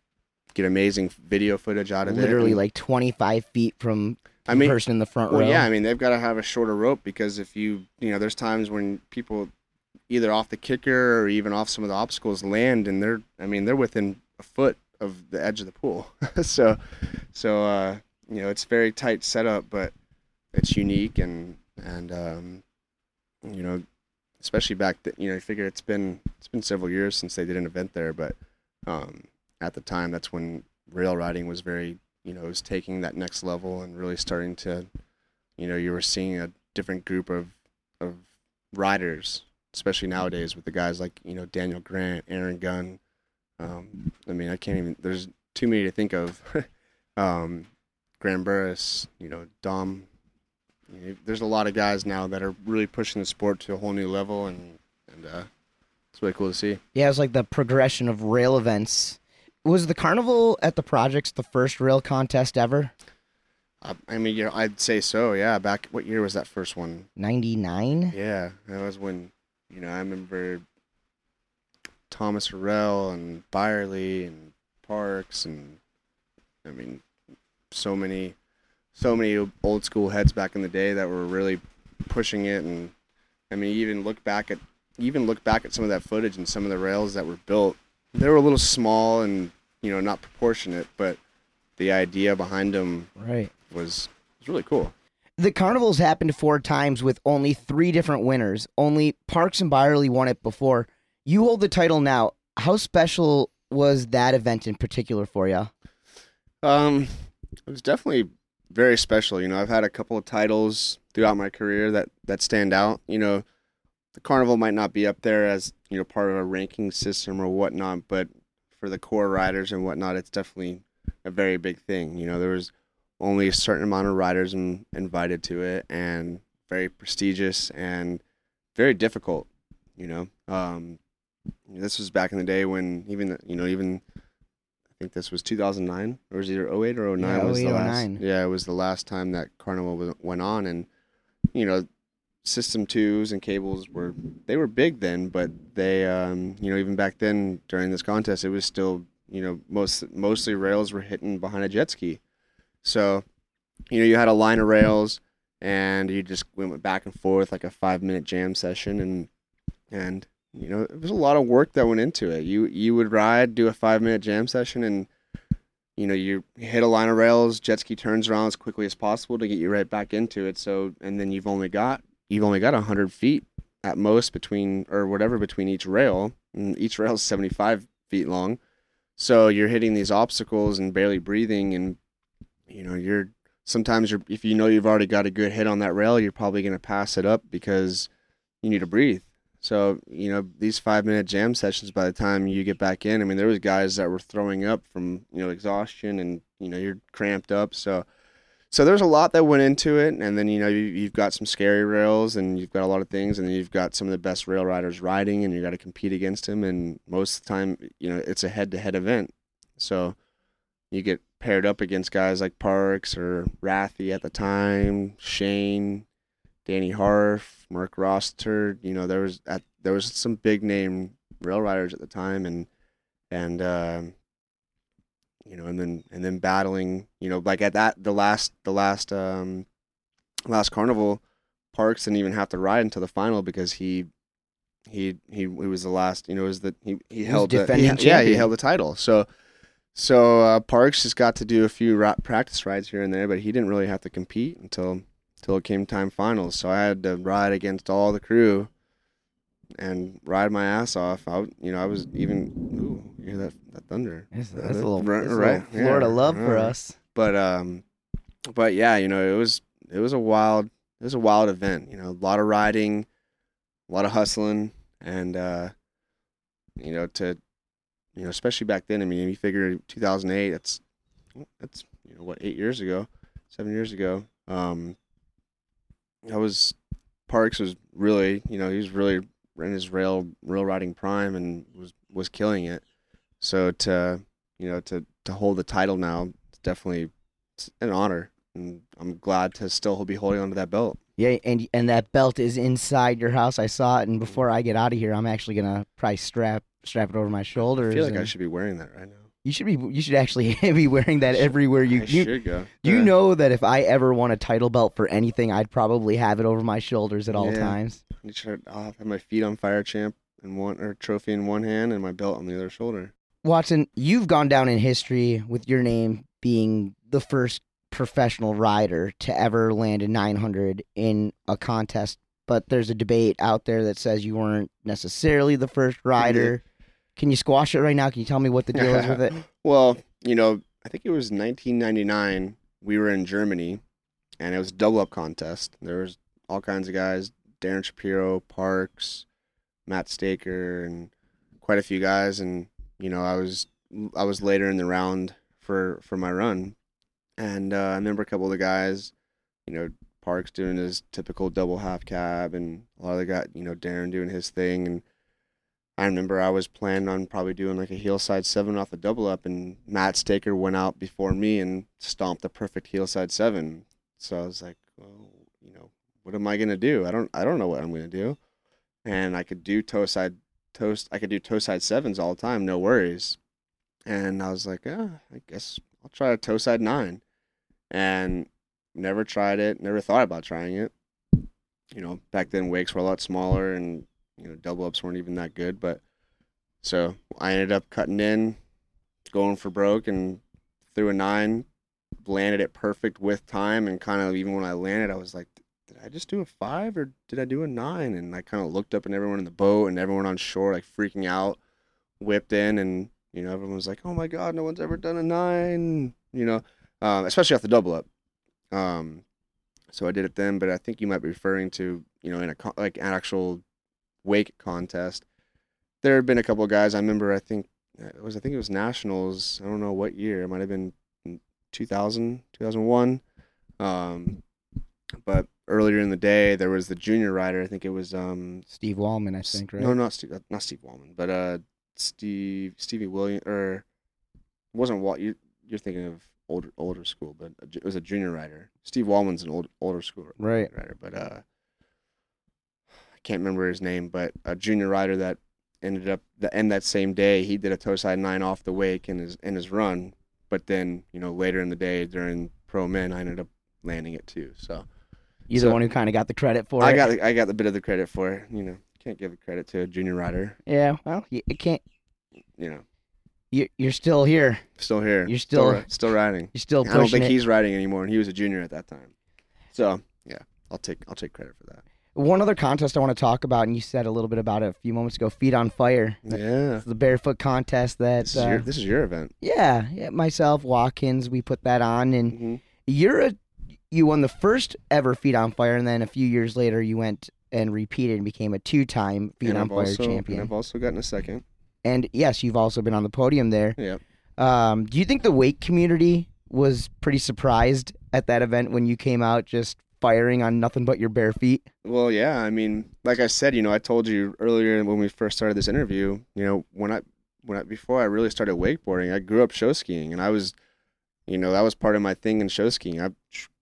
get amazing video footage out of it. Literally like 25 feet from I the mean, person in the front well, row. yeah, I mean they've got to have a shorter rope because if you, you know, there's times when people either off the kicker or even off some of the obstacles land and they're, I mean, they're within a foot of the edge of the pool. so, so uh, you know, it's very tight setup, but it's unique and and um, you know, especially back that you know, you figure it's been it's been several years since they did an event there, but um, at the time that's when rail riding was very you know, was taking that next level and really starting to, you know, you were seeing a different group of of riders, especially nowadays with the guys like you know Daniel Grant, Aaron Gunn. Um, I mean, I can't even. There's too many to think of. um, Graham Burris, you know, Dom. You know, there's a lot of guys now that are really pushing the sport to a whole new level, and and uh, it's really cool to see. Yeah, it's like the progression of rail events. Was the carnival at the projects the first rail contest ever? I, I mean, you know, I'd say so. Yeah. Back what year was that first one? 99? Yeah, that was when you know I remember Thomas Horrell and Byerly and Parks and I mean so many so many old school heads back in the day that were really pushing it and I mean even look back at even look back at some of that footage and some of the rails that were built they were a little small and you know not proportionate but the idea behind them Right. was was really cool The carnival's happened four times with only three different winners. Only Parks and Byerly won it before. You hold the title now. How special was that event in particular for you? Um, it was definitely very special. You know, I've had a couple of titles throughout my career that that stand out. You know, the carnival might not be up there as you know part of a ranking system or whatnot, but for the core riders and whatnot, it's definitely a very big thing. You know, there was only a certain amount of riders in, invited to it, and very prestigious and very difficult. You know, um, this was back in the day when even you know even I think this was 2009 or was it either 08 or 09 Yeah, was the last 09. yeah it was the last time that carnival was, went on and you know system twos and cables were they were big then but they um, you know even back then during this contest it was still you know most mostly rails were hitting behind a jet ski so you know you had a line of rails and you just went back and forth like a five minute jam session, and and you know it was a lot of work that went into it. You you would ride, do a five minute jam session, and you know you hit a line of rails, jet ski turns around as quickly as possible to get you right back into it. So and then you've only got you've only got hundred feet at most between or whatever between each rail, and each rail is seventy five feet long. So you're hitting these obstacles and barely breathing, and you know you're sometimes you're if you know you've already got a good hit on that rail, you're probably going to pass it up because you need to breathe. So you know these five minute jam sessions. By the time you get back in, I mean there was guys that were throwing up from you know exhaustion, and you know you're cramped up. So so there's a lot that went into it, and then you know you, you've got some scary rails, and you've got a lot of things, and then you've got some of the best rail riders riding, and you got to compete against them. And most of the time, you know it's a head to head event, so you get paired up against guys like Parks or Rathy at the time, Shane, Danny Harf, Mark Roster. You know, there was at there was some big name rail riders at the time, and and uh, you know, and then and then battling. You know, like at that the last the last um last carnival, Parks didn't even have to ride until the final because he. He, he he was the last you know was the he, he held the, defending he, yeah he held the title so so uh, Parks just got to do a few ra- practice rides here and there, but he didn't really have to compete until until it came time finals. So I had to ride against all the crew and ride my ass off. I you know, I was even you hear that that thunder? That's, Yeah, that's a little, right- that's right, little Florida yeah, love for us. But um, but yeah, you know, it was it was a wild it was a wild event. You know, a lot of riding, a lot of hustling, and uh, you know, to you know, especially back then. I mean, you figure 2008. That's that's you know what eight years ago, seven years ago. Um, I was Parks was really you know he was really in his rail rail riding prime and was was killing it. So to you know to to hold the title now, it's definitely it's an honor, and I'm glad to still be holding onto that belt. Yeah, and and that belt is inside your house. I saw it, and mm-hmm. before I get out of here, I'm actually gonna probably strap strap it over my I shoulders. feel like I should be wearing that right now. You should be. You should actually be wearing that everywhere you. I you should go. you Yeah. know that if I ever won a title belt for anything, I'd probably have it over my shoulders at all Yeah. times. I'll have my feet on fire champ in one or trophy in one hand and my belt on the other shoulder. Watson, you've gone down in history with your name being the first professional rider to ever land a 900 in a contest. But there's a debate out there that says you weren't necessarily the first rider. Can you squash it right now? Can you tell me what the deal is with it? Well, you know, I think it was 1999. We were in Germany, and it was a double up contest. There was all kinds of guys: Darren Shapiro, Parks, Matt Staker, and quite a few guys. And you know, I was I was later in the round for for my run, and uh, I remember a couple of the guys, you know, Parks doing his typical double half cab, and a lot of the guys, you know, Darren doing his thing, and I remember I was planning on probably doing like a heel side seven off the double up, and Matt Staker went out before me and stomped the perfect heel side seven. So I was like, well, you know, what am I gonna do? I don't, I don't know what I'm gonna do. And I could do toe side toast. I could do toe side sevens all the time, no worries. And I was like, ah, I guess I'll try a toe side nine. And never tried it. Never thought about trying it. You know, back then wakes were a lot smaller and you know double ups weren't even that good but so i ended up cutting in going for broke and threw a nine landed it perfect with time and kind of even when i landed i was like i just do a five or did i do a nine and i kind of looked up and everyone in the boat and everyone on shore like freaking out whipped in and you know everyone was like oh my god no one's ever done a nine you know um, especially off the double up um, so i did it then but i think you might be referring to you know in a co- like an actual wake contest. There had been a couple of guys. I remember. I think it was. I think it was nationals. I don't know what year. It might have been 2000, 2001. Um, but earlier in the day, there was the junior rider. I think it was. Um, Steve Wallman, I think, right? No, not Steve. Not Steve Wallman, but uh, Steve Stevie William or it wasn't Wall. You, you're thinking of older older school, but it was a junior rider. Steve Wallman's an old older school Right. rider, but uh, I can't remember his name, but a junior rider that ended up the end that same day he did a toe side nine off the wake in his in his run, but then you know later in the day during pro men I ended up landing it too. So You're So- the one who kind of got the credit for I it. got the, I got the bit of the credit for it. You know, can't give credit to a junior rider. Yeah, well, you, can't. You know, You, you're still here. still here. You're still- ri- still riding. You're still I don't think it. he's riding anymore, and he was a junior at that time. So yeah, I'll take I'll take credit for that. One other contest I want to talk about, and you said a little bit about it a few moments ago. Feet on fire. Yeah, It's the barefoot contest that. this is uh, your this is your event. yeah, yeah, myself, Watkins, we put that on, and hmm you're a you won the first ever feet on fire, and then a few years later you went and repeated and became a two-time feet and on I've fire also, champion. And I've also gotten a second. And yes, you've also been on the podium there. Yep. Um, do you think the wake community was pretty surprised at that event when you came out just firing on nothing but your bare feet? Well, yeah. I mean, like I said, you know, I told you earlier when we first started this interview. You know, when I when I before I really started wakeboarding, I grew up show skiing, and I was, you know, that was part of my thing in show skiing. I,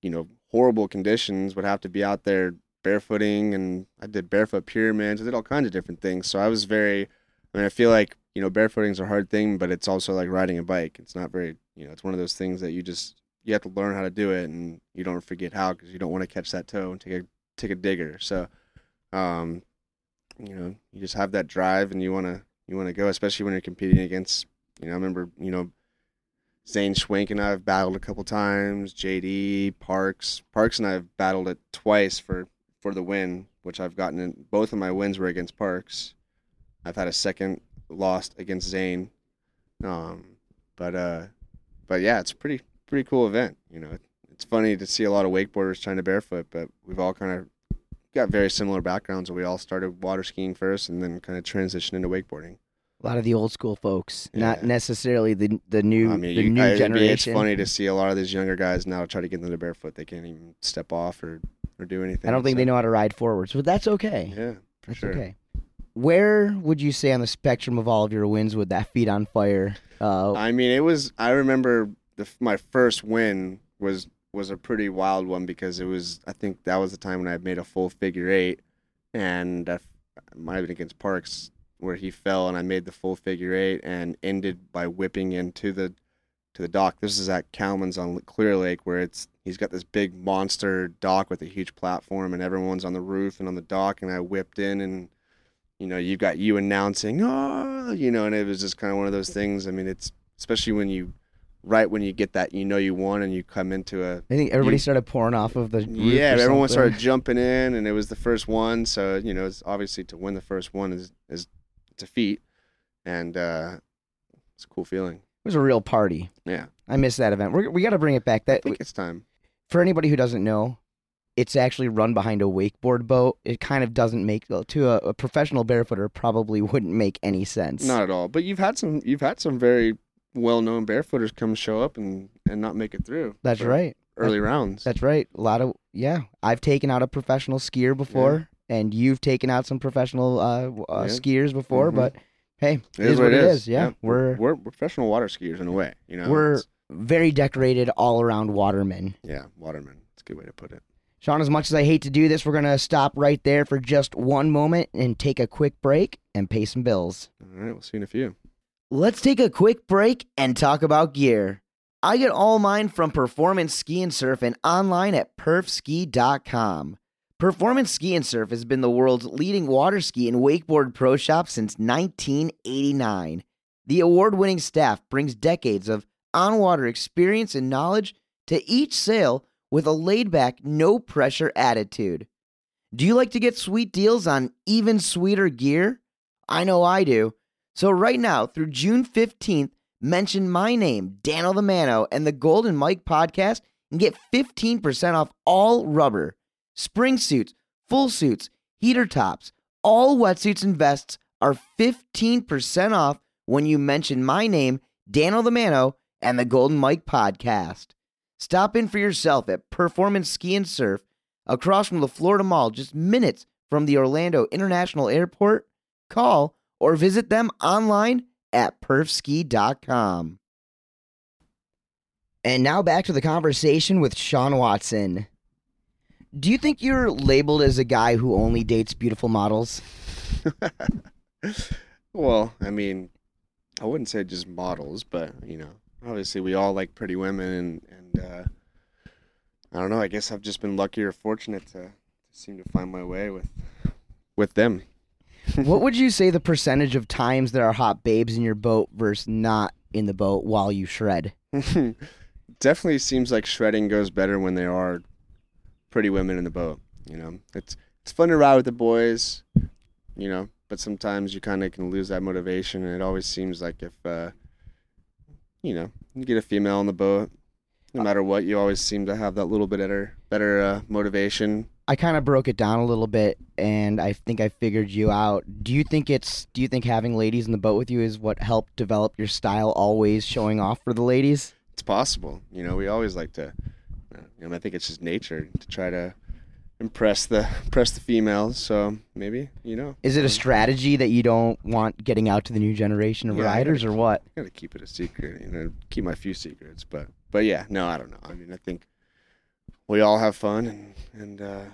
you know, horrible conditions would have to be out there barefooting, and I did barefoot pyramids. I did all kinds of different things. So I was very. I mean, I feel like you know, barefooting's a hard thing, but it's also like riding a bike. It's not very, you know, it's one of those things that you just you have to learn how to do it, and you don't forget how because you don't want to catch that toe and take a take a digger. So, um, you know, you just have that drive and you want to you want to go, especially when you're competing against. You know, I remember you know, Zane Schwenk and I have battled a couple times. JD Parks, Parks and I have battled it twice for for the win, which I've gotten. In, both of my wins were against Parks. I've had a second lost against Zane. Um, but uh, but yeah, it's pretty pretty cool event. You know, it's funny to see a lot of wakeboarders trying to barefoot, but we've all kind of got very similar backgrounds. We all started water skiing first, and then kind of transitioned into wakeboarding. A lot of the old school folks, not necessarily the the new I mean, the you, new I- generation. It's funny to see a lot of these younger guys now try to get them to barefoot. They can't even step off or, or do anything. I don't think so- they know how to ride forwards, but that's okay. Yeah, for that's sure. okay. Where would you say on the spectrum of all of your wins would that feet on fire? Uh, I mean, it was. I remember the my first win was was a pretty wild one because it was. I think that was the time when I made a full figure eight, and I might have been against Parks where he fell, and I made the full figure eight and ended by whipping into the to the dock. This is at Cowman's on Clear Lake where it's he's got this big monster dock with a huge platform, and everyone's on the roof and on the dock, and I whipped in and you know, you've got you announcing, oh, you know, and it was just kind of one of those things. I mean, it's especially when you, right when you get that, you know, you won, and you come into a, I think everybody you- started pouring off of the roof yeah, everyone something. started jumping in, and it was the first one. So you know, it's obviously to win the first one is is it's a feat, and uh, it's a cool feeling. It was a real party. Yeah, I miss that event. We're, we got to bring it back. I That think it's time. for anybody who doesn't know, it's actually run behind a wakeboard boat. It kind of doesn't make to a, a professional barefooter probably wouldn't make any sense. Not at all. But you've had some you've had some very well known barefooters come show up and and not make it through. That's right. Early rounds. That's right. A lot of yeah. I've taken out a professional skier before, and you've taken out some professional uh, uh, Yeah. what before. Mhm. But hey, it is, what it is. Yeah, we're we're professional water skiers in a way. You know, we're It's- very decorated all around watermen. yeah, watermen. It's a good way to put it. Shawn, as much as I hate to do this, we're gonna stop right there for just one moment and take a quick break and pay some bills. All right, we'll see you in a few. Let's take a quick break and talk about gear. I get all mine from Performance Ski and Surf and online at perfski.com. Performance Ski and Surf has been the world's leading water ski and wakeboard pro shop since 1989. The award winning staff brings decades of on water experience and knowledge to each sail with a laid back, no pressure attitude. Do you like to get sweet deals on even sweeter gear? I know I do. So, right now, through June 15th, mention my name, Daniel the Mano, and the Golden Mic podcast and get 15% off all rubber, spring suits, full suits, heater tops, all wetsuits and vests are 15% off when you mention my name, Daniel the Mano, and the Golden Mic podcast. Stop in for yourself at Performance Ski and Surf across from the Florida Mall, just minutes from the Orlando International Airport. Call or visit them online at perfski.com. And now back to the conversation with Shawn Watson. Do you think you're labeled as a guy who only dates beautiful models? well, I mean, I wouldn't say just models, but you know, obviously we all like pretty women, and and uh, I don't know. I guess I've just been lucky or fortunate to, to seem to find my way with with them. what would you say the percentage of times there are hot babes in your boat versus not in the boat while you shred? Definitely seems like shredding goes better when there are pretty women in the boat. You know, it's it's fun to ride with the boys. You know, but sometimes you kind of can lose that motivation, and it always seems like if uh, you know you get a female on the boat, no matter what, you always seem to have that little bit better better uh, motivation. I kind of broke it down a little bit, and I think I figured you out. Do you think it's? Do you think having ladies in the boat with you is what helped develop your style? Always showing off for the ladies. It's possible. You know, we always like to. You know, I think it's just nature to try to impress the impress the females. So maybe you know. Is it a strategy that you don't want getting out to the new generation of Yeah, riders, gotta or what? I gotta keep it a secret, you know, keep my few secrets. But but yeah, no, I don't know. I mean, I think we all have fun, and and uh,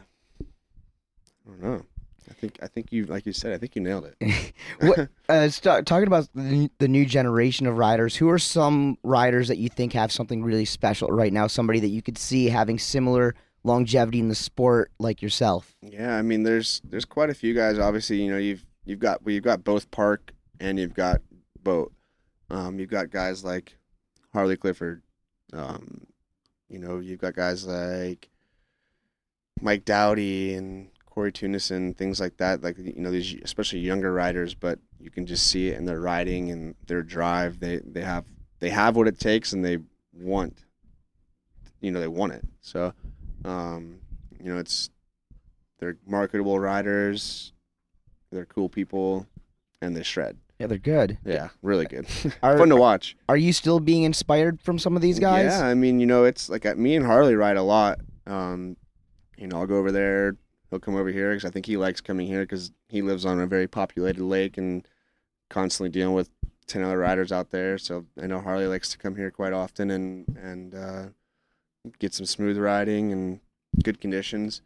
I don't know. I think I think you, like you said, I think you nailed it. What, uh, st- talking about the, the new generation of riders, who are some riders that you think have something really special right now? Somebody that you could see having similar longevity in the sport like yourself. Yeah, I mean, there's there's quite a few guys. Obviously, you know, you've you've got well, you've got both Park and you've got Boat. Um, you've got guys like Harley Clifford. Um, you know, you've got guys like Mike Dowdy and Cory Teunissen, things like that. Like you know, these especially younger riders, but you can just see it in their riding and their drive. They they have they have what it takes and they want. You know, they want it. So, um, you know, it's they're marketable riders. They're cool people, and they shred. Yeah, they're good. Yeah, really good. Are, Fun to watch. are you still being inspired from some of these guys? Yeah, I mean, you know, it's like uh, me and Harley ride a lot. Um, you know, I'll go over there. He'll come over here because I think he likes coming here because he lives on a very populated lake and constantly dealing with ten other riders out there. So I know Harley likes to come here quite often and and uh, get some smooth riding and good conditions.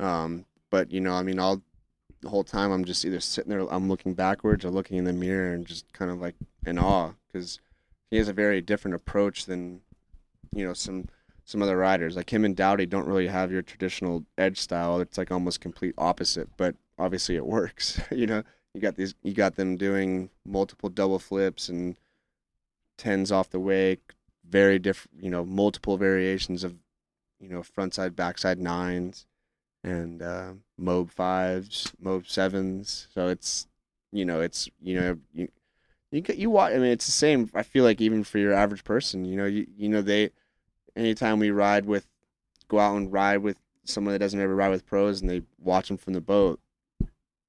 Um, but you know, I mean, I'll the whole time I'm just either sitting there, I'm looking backwards or looking in the mirror and just kind of like in awe because he has a very different approach than you know some some other riders. Like him and Dowdy don't really have your traditional edge style. It's like almost complete opposite, but obviously it works. you know, you got these, you got them doing multiple double flips and tens off the wake, very different. You know, multiple variations of you know frontside, backside nines, and uh, mob fives, mob sevens. So it's you know it's you know you you you watch. I mean, it's the same. I feel like even for your average person, you know, you you know they anytime we ride with go out and ride with someone that doesn't ever ride with pros and they watch them from the boat,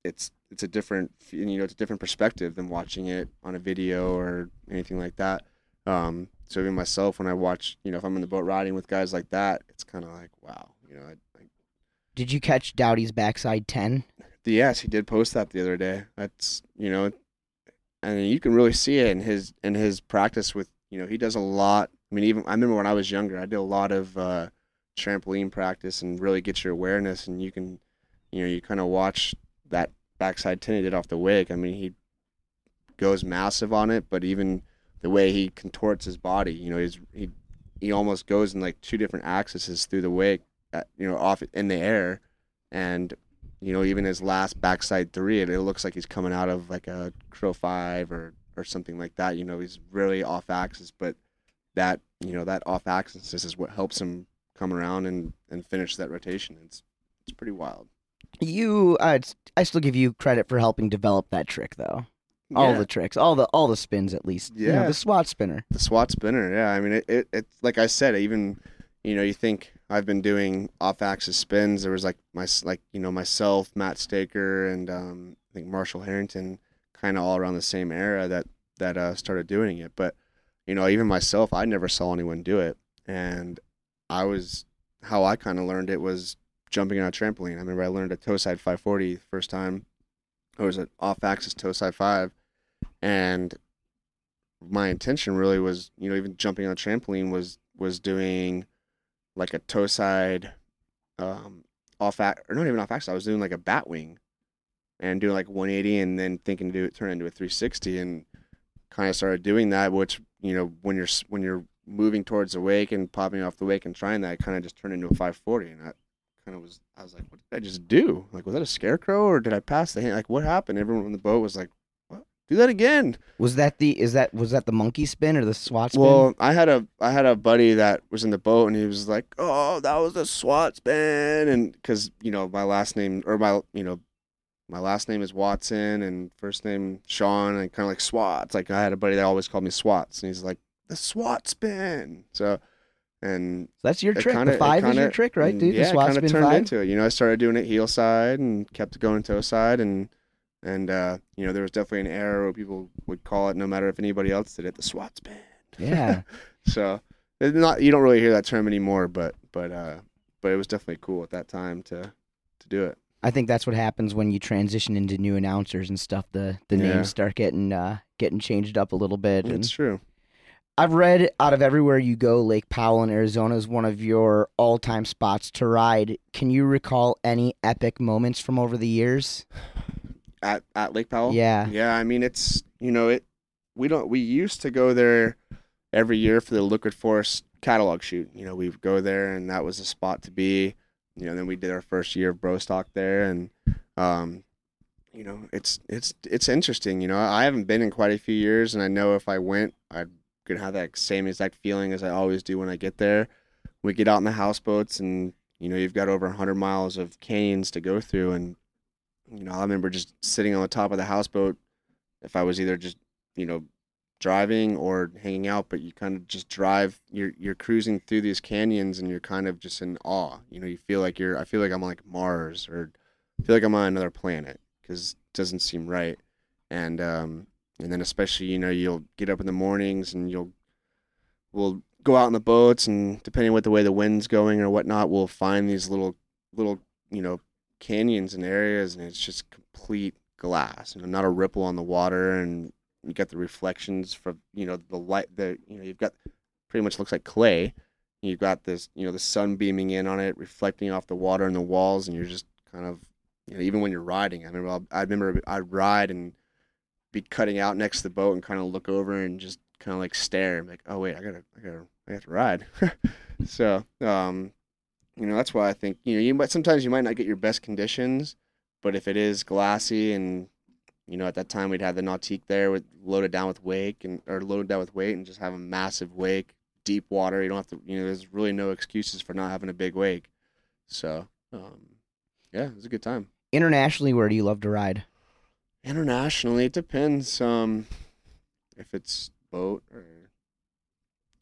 it's it's a different you know it's a different perspective than watching it on a video or anything like that. Um, so even myself, when I watch, you know, if I'm in the boat riding with guys like that, it's kind of like wow, you know, I, I Did you catch Dowdy's backside ten? Yes, he did post that the other day. That's you know, and you can really see it in his in his practice with you know he does a lot. I mean, even I remember when I was younger, I did a lot of uh, trampoline practice and really get your awareness, and you can, you know, you kind of watch that backside ten he did off the wake. I mean, he goes massive on it, but even the way he contorts his body, you know, he's he he almost goes in like two different axes through the wake, at, you know, off in the air, and you know, even his last backside three, it, it looks like he's coming out of like a crow five or or something like that. You know, he's really off axis, but that you know that off axis is what helps him come around and and finish that rotation. It's it's pretty wild. You, uh, I still give you credit for helping develop that trick, though. All the tricks, all the all the spins, at least. You know, Yeah. the swat spinner. the SWAT spinner. Yeah, I mean, it, it, it like I said, even you know, you think I've been doing off-axis spins. There was like my like you know myself, Matt Staker, and um, I think Marshall Harrington, kind of all around the same era that that uh, started doing it. But you know, even myself, I never saw anyone do it, and I was how I kind of learned it was jumping on a trampoline. I remember I learned a toe side 540 the first time. It was an off-axis toe side five, and my intention really was, you know, even jumping on a trampoline was was doing like a toe side um off act or not even off axis. I was doing like a bat wing and doing like 180 and then thinking to do it turn into a 360 and kind of started doing that which, you know, when you're when you're moving towards the wake and popping off the wake and trying that, kind of just turned into a 540, and that kind of was. I was like, what did I just do? Like, was that a scarecrow or did I pass the hand? Like, what happened? Everyone on the boat was like, what? Do that again. Was that the is that was that the monkey spin or the swat spin? Well, I had a I had a buddy that was in the boat, and he was like, "Oh, that was a SWAT spin," and because you know my last name or my you know my last name is Watson and first name Shawn, and kind of like SWAT. It's like I had a buddy that always called me SWATs, and he's like the SWAT spin. So, and So that's your trick. kinda- the five is your trick, right, dude? Yeah, kind of turned five. into it. You know, I started doing it heel side and kept going toe side, and and uh, you know there was definitely an era where people would call it, no matter if anybody else did it, the SWAT spin. Yeah. So it's not you don't really hear that term anymore, but but uh, but it was definitely cool at that time to to do it. I think that's what happens when you transition into new announcers and stuff. The the Yeah. names start getting uh getting changed up a little bit. And It's true. I've read out of everywhere you go, Lake Powell in Arizona is one of your all time spots to ride. Can you recall any epic moments from over the years? At at Lake Powell. Yeah. Yeah, I mean it's you know it we don't we used to go there every year for the Liquid Force catalog shoot. You know, we would go there and that was a spot to be. You know, then we did our first year of bro stock there and um you know, it's it's it's interesting, you know. I haven't been in quite a few years and I know if I went I'd could have that same exact feeling as I always do when I get there. We get out in the houseboats and you know, you've got over 100 miles of canyons to go through and you know, I remember just sitting on the top of the houseboat if I was either just, you know, driving or hanging out, but you kind of just drive, you're you're cruising through these canyons and you're kind of just in awe. You know, you feel like you're I feel like I'm like Mars or I feel like I'm on another planet cuz it doesn't seem right. And um and then especially, you know, you'll get up in the mornings and you'll we'll go out in the boats and depending what the way the wind's going or whatnot, we'll find these little little, you know, canyons and areas and it's just complete glass you know not a ripple on the water and you got the reflections from you know the light the you know you've got pretty much looks like clay. You've got this you know the sun beaming in on it reflecting off the water and the walls and you're just kind of you know even when you're riding i remember I'll- i remember i'd ride and be cutting out next to the boat and kind of look over and just kind of like stare and like oh wait i gotta i gotta i have to ride. So um you know that's why I think you know you might sometimes you might not get your best conditions, but if it is glassy and you know at that time we'd have the Nautique there with loaded down with wake and or loaded down with weight and just have a massive wake, deep water. You don't have to you know there's really no excuses for not having a big wake. So um, yeah, it was a good time. Internationally, where do you love to ride? Internationally, it depends. Um, if it's boat or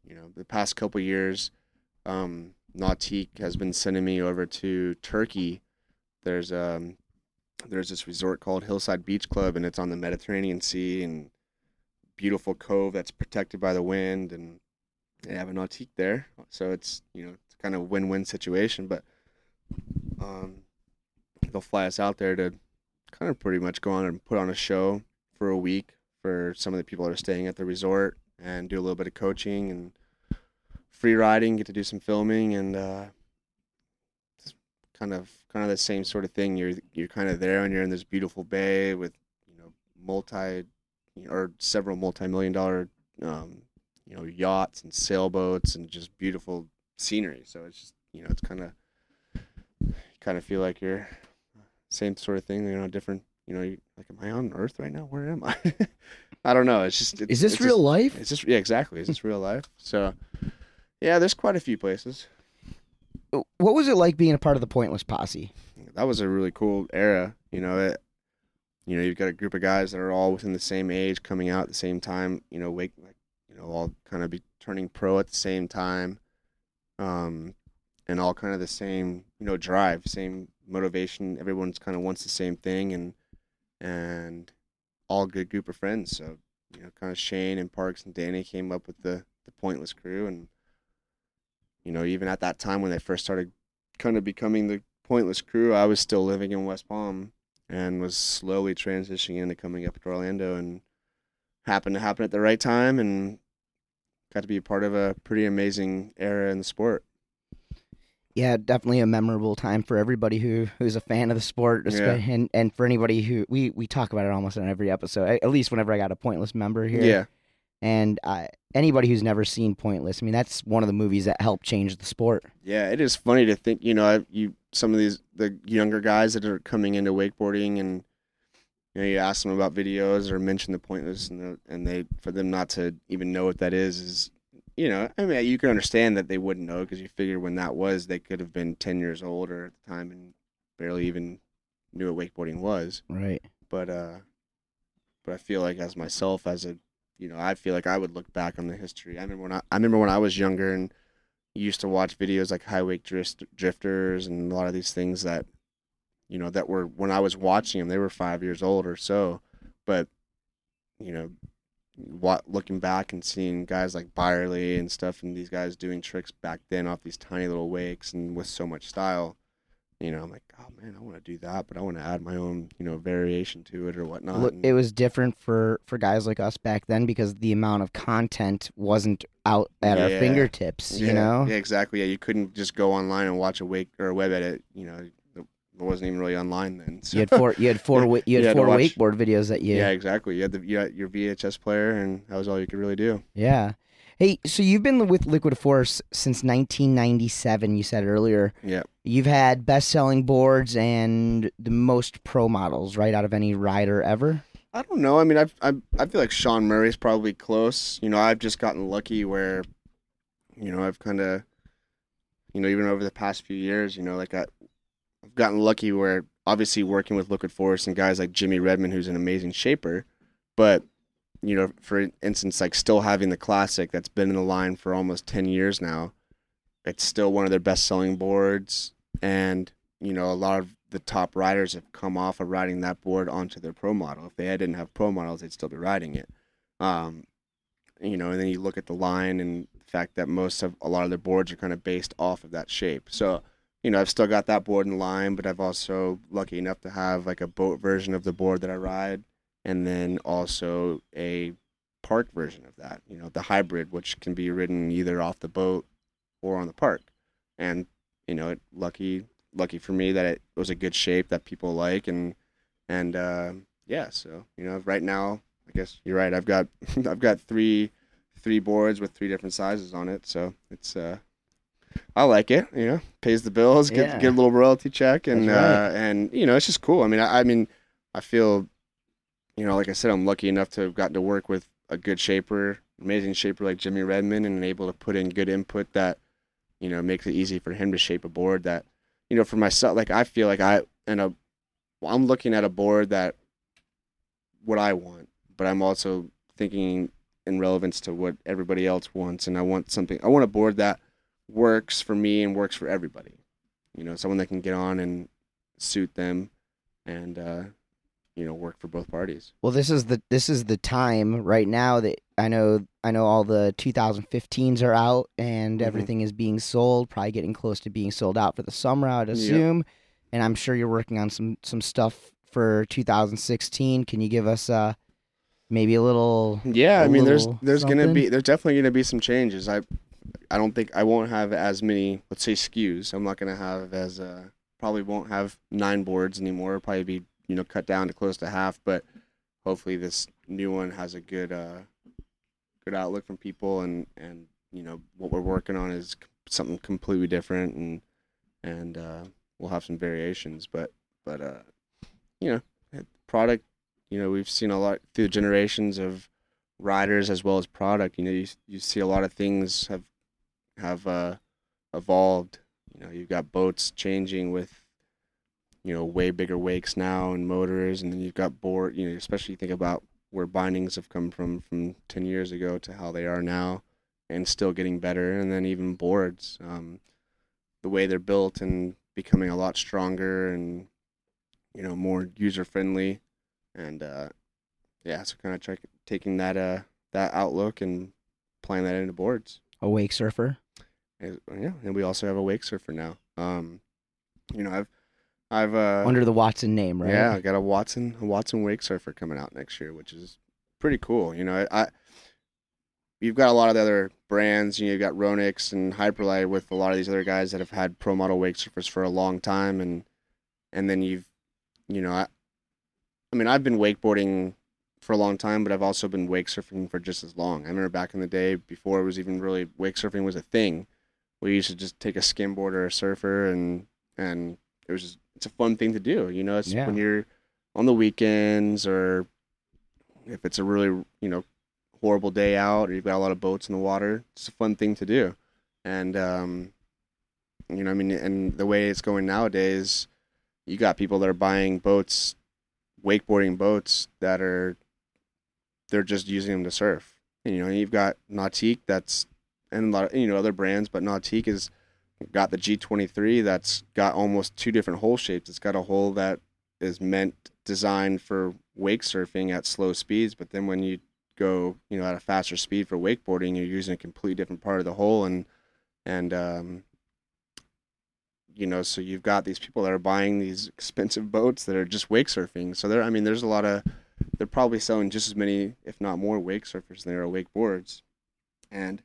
you know the past couple years, um, Nautique has been sending me over to Turkey. There's um there's this resort called Hillside Beach Club and it's on the Mediterranean Sea and beautiful cove that's protected by the wind and they have an Nautique there. So it's you know it's kind of a win-win situation. But um, they'll fly us out there to kind of pretty much go on and put on a show for a week for some of the people that are staying at the resort and do a little bit of coaching and free riding, get to do some filming and uh, kind of kind of the same sort of thing. You're you're kind of there and you're in this beautiful bay with you know multi or several multi-million dollar um, you know yachts and sailboats and just beautiful scenery. So it's just you know it's kind of you kind of feel like you're same sort of thing. You know, different. You know, like am I on Earth right now? Where am I? I don't know. It's just it's, Is this real just- life? it's just yeah, exactly. Is this real life? So, yeah, there's quite a few places. What was it like being a part of the Pointless Posse? That was a really cool era. You know, it. You know, you've got a group of guys that are all within the same age, coming out at the same time. You know, wake like you know, all kind of be turning pro at the same time, um, and all kind of the same you know drive, same motivation. Everyone's kind of wants the same thing, and and all good group of friends. So you know, kind of Shane and Parks and Danny came up with the the Pointless crew, and you know, even at that time when they first started kind of becoming the Pointless crew, I was still living in West Palm and was slowly transitioning into coming up to Orlando, and happened to happen at the right time, and got to be a part of a pretty amazing era in the sport. Yeah, definitely a memorable time for everybody who who's a fan of the sport, Yeah. and and for anybody who we we talk about it almost on every episode. At least whenever I got a Pointless member here. Yeah, And uh, anybody who's never seen Pointless, I mean, that's one of the movies that helped change the sport. Yeah, it is funny to think. You know, you some of these the younger guys that are coming into wakeboarding, and you know, you ask them about videos or mention the pointless, and and they for them not to even know what that is is, you know, I mean, you can understand that they wouldn't know because you figure when that was, they could have been ten years older at the time and barely even knew what wakeboarding was. Right. But uh, but I feel like as myself, as a you know, I feel like I would look back on the history. I remember when I, I remember when I was younger and used to watch videos like high wake drift, drifters and a lot of these things that you know that were when I was watching them they were five years old or so but you know what looking back and seeing guys like Byerly and stuff and these guys doing tricks back then off these tiny little wakes and with so much style you know I'm like oh man I want to do that but I want to add my own you know variation to it or whatnot Look, it was different for for guys like us back then because the amount of content wasn't out at our Yeah. fingertips. You know. yeah exactly yeah you couldn't just go online and watch a wake or a web edit you know it wasn't even really online then so. You had four. You had four. Yeah, You you had had to four wakeboard videos that you. Yeah, exactly. You had the you had your VHS player, and that was all you could really do. Yeah. Hey, so you've been with Liquid Force since 1997. You said earlier. Yeah. You've had best-selling boards and the most pro models, right, out of any rider ever. I don't know. I mean, I've, I I feel like Shaun Murray's probably close. You know, I've just gotten lucky where, you know, I've kind of, you know, even over the past few years, you know, like I, I've gotten lucky where obviously working with Liquid Force and guys like Jimmy Redmond, who's an amazing shaper, but you know, for instance, like still having the classic that's been in the line for almost ten years now, it's still one of their best selling boards, and you know, a lot of the top riders have come off of riding that board onto their pro model. If they didn't have pro models, they'd still be riding it. Um, you know, and then you look at the line and the fact that most of a lot of their boards are kind of based off of that shape. So, you know, I've still got that board in line, but I've also lucky enough to have like a boat version of the board that I ride, and then also a park version of that. You know, the hybrid, which can be ridden either off the boat or on the park. And you know, it lucky lucky for me that it was a good shape that people like, and and uh, yeah, so you know, right now, I guess you're right. I've got I've got three three boards with three different sizes on it, so it's uh. I like it, you know, pays the bills, get Yeah. get a little royalty check, and That's uh, and you know, it's just cool. I mean, I, I mean, I feel, you know, like I said, I'm lucky enough to have gotten to work with a good shaper, amazing shaper like Jimmy Redmond, and able to put in good input that, you know, makes it easy for him to shape a board that, you know, for myself, like I feel like I and I'm looking at a board that, what I want, but I'm also thinking in relevance to what everybody else wants, and I want something. I want a board that works for me and works for everybody. You know, someone that can get on and suit them, and uh, you know, work for both parties. Well, this is the this is the time right now that I know I know all the 2015s are out and Mhm. everything is being sold, probably getting close to being sold out for the summer, I'd Yep. assume. And I'm sure you're working on some some stuff for 2016. Can you give us uh maybe a little Yeah, a I mean, there's there's gonna be there's definitely gonna be some changes. I I don't think I won't have as many let's say SKUs. I'm not gonna have as uh probably won't have nine boards anymore. Probably be you know cut down to close to half. But hopefully this new one has a good uh good outlook from people and and you know what we're working on is something completely different and and uh, we'll have some variations. But but uh you know product you know we've seen a lot through generations of riders as well as product. You know, you you see a lot of things have have uh, evolved. You know, you've got boats changing with you know way bigger wakes now and motors, and then you've got board. You know, especially think about where bindings have come from from ten years ago to how they are now, and still getting better. And then even boards, um, the way they're built and becoming a lot stronger and you know more user friendly, and uh, yeah, so kind of try, taking that uh that outlook and playing that into boards. a wake surfer? And, yeah, and we also have a wake surfer now. Um, you know, I've I've uh Under the Watson name, right? yeah, I got a Watson a Watson wake surfer coming out next year, which is pretty cool. You know, I, I you've got a lot of the other brands. You know, you've got Ronix and Hyperlight with a lot of these other guys that have had pro model wake surfers for a long time, and and then you've you know, I, I mean, I've been wakeboarding for a long time, but I've also been wake surfing for just as long. I remember back in the day before it was even really wake surfing was a thing. We used to just take a skimboard or a surfer and and it was just it's a fun thing to do. You know, it's Yeah. when you're on the weekends or if it's a really you know horrible day out or you've got a lot of boats in the water, it's a fun thing to do. And um, you know, I mean, and the way it's going nowadays, you got people that are buying boats, wakeboarding boats that are they're just using them to surf. And, you know, you've got Nautique that's and a lot of you know other brands, but Nautique is got the G23 that's got almost two different hole shapes. It's got a hole that is meant designed for wake surfing at slow speeds, but then when you go, you know, at a faster speed for wakeboarding, you're using a completely different part of the hole and and um you know, so you've got these people that are buying these expensive boats that are just wake surfing. So there I mean there's a lot of they're probably selling just as many, if not more, wake surfers than there are wakeboards. And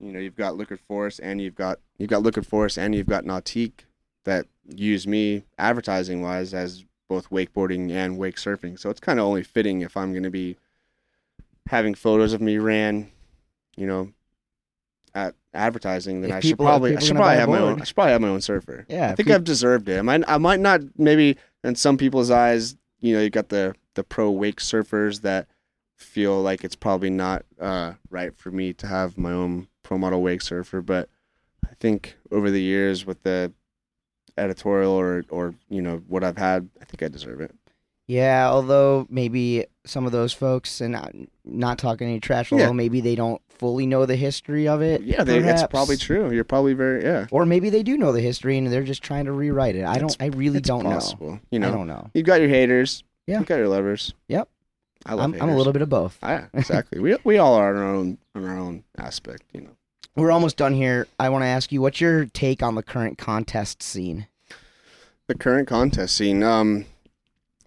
you know, you've got Liquid Force and you've got you've got Liquid Force and you've got Nautique that use me advertising wise as both wakeboarding and wake surfing. So it's kind of only fitting if I'm going to be having photos of me ran, you know, at advertising, then If I should probably I should probably have my own. I should probably have my own surfer. Yeah, I think I've deserved it. I might I might not maybe in some people's eyes, you know, you've got the the pro wake surfers that feel like it's probably not uh, right for me to have my own pro model wake surfer, but I think over the years with the editorial or or you know what I've had, I think I deserve it. Yeah, although maybe some of those folks, and not, not talking any trash, although Yeah. maybe they don't fully know the history of it. Yeah, they, that's probably true. You're probably very yeah. Or maybe they do know the history and they're just trying to rewrite it. I don't. It's- I really don't possible. You know. know, I don't know. you've got your haters. Yeah. You've got your lovers. Yep. I love I'm. I'm a little bit of both. Ah, yeah, exactly. we we all are on our own on our own aspect. You know. We're almost done here. I want to ask you, what's your take on the current contest scene? the current contest scene um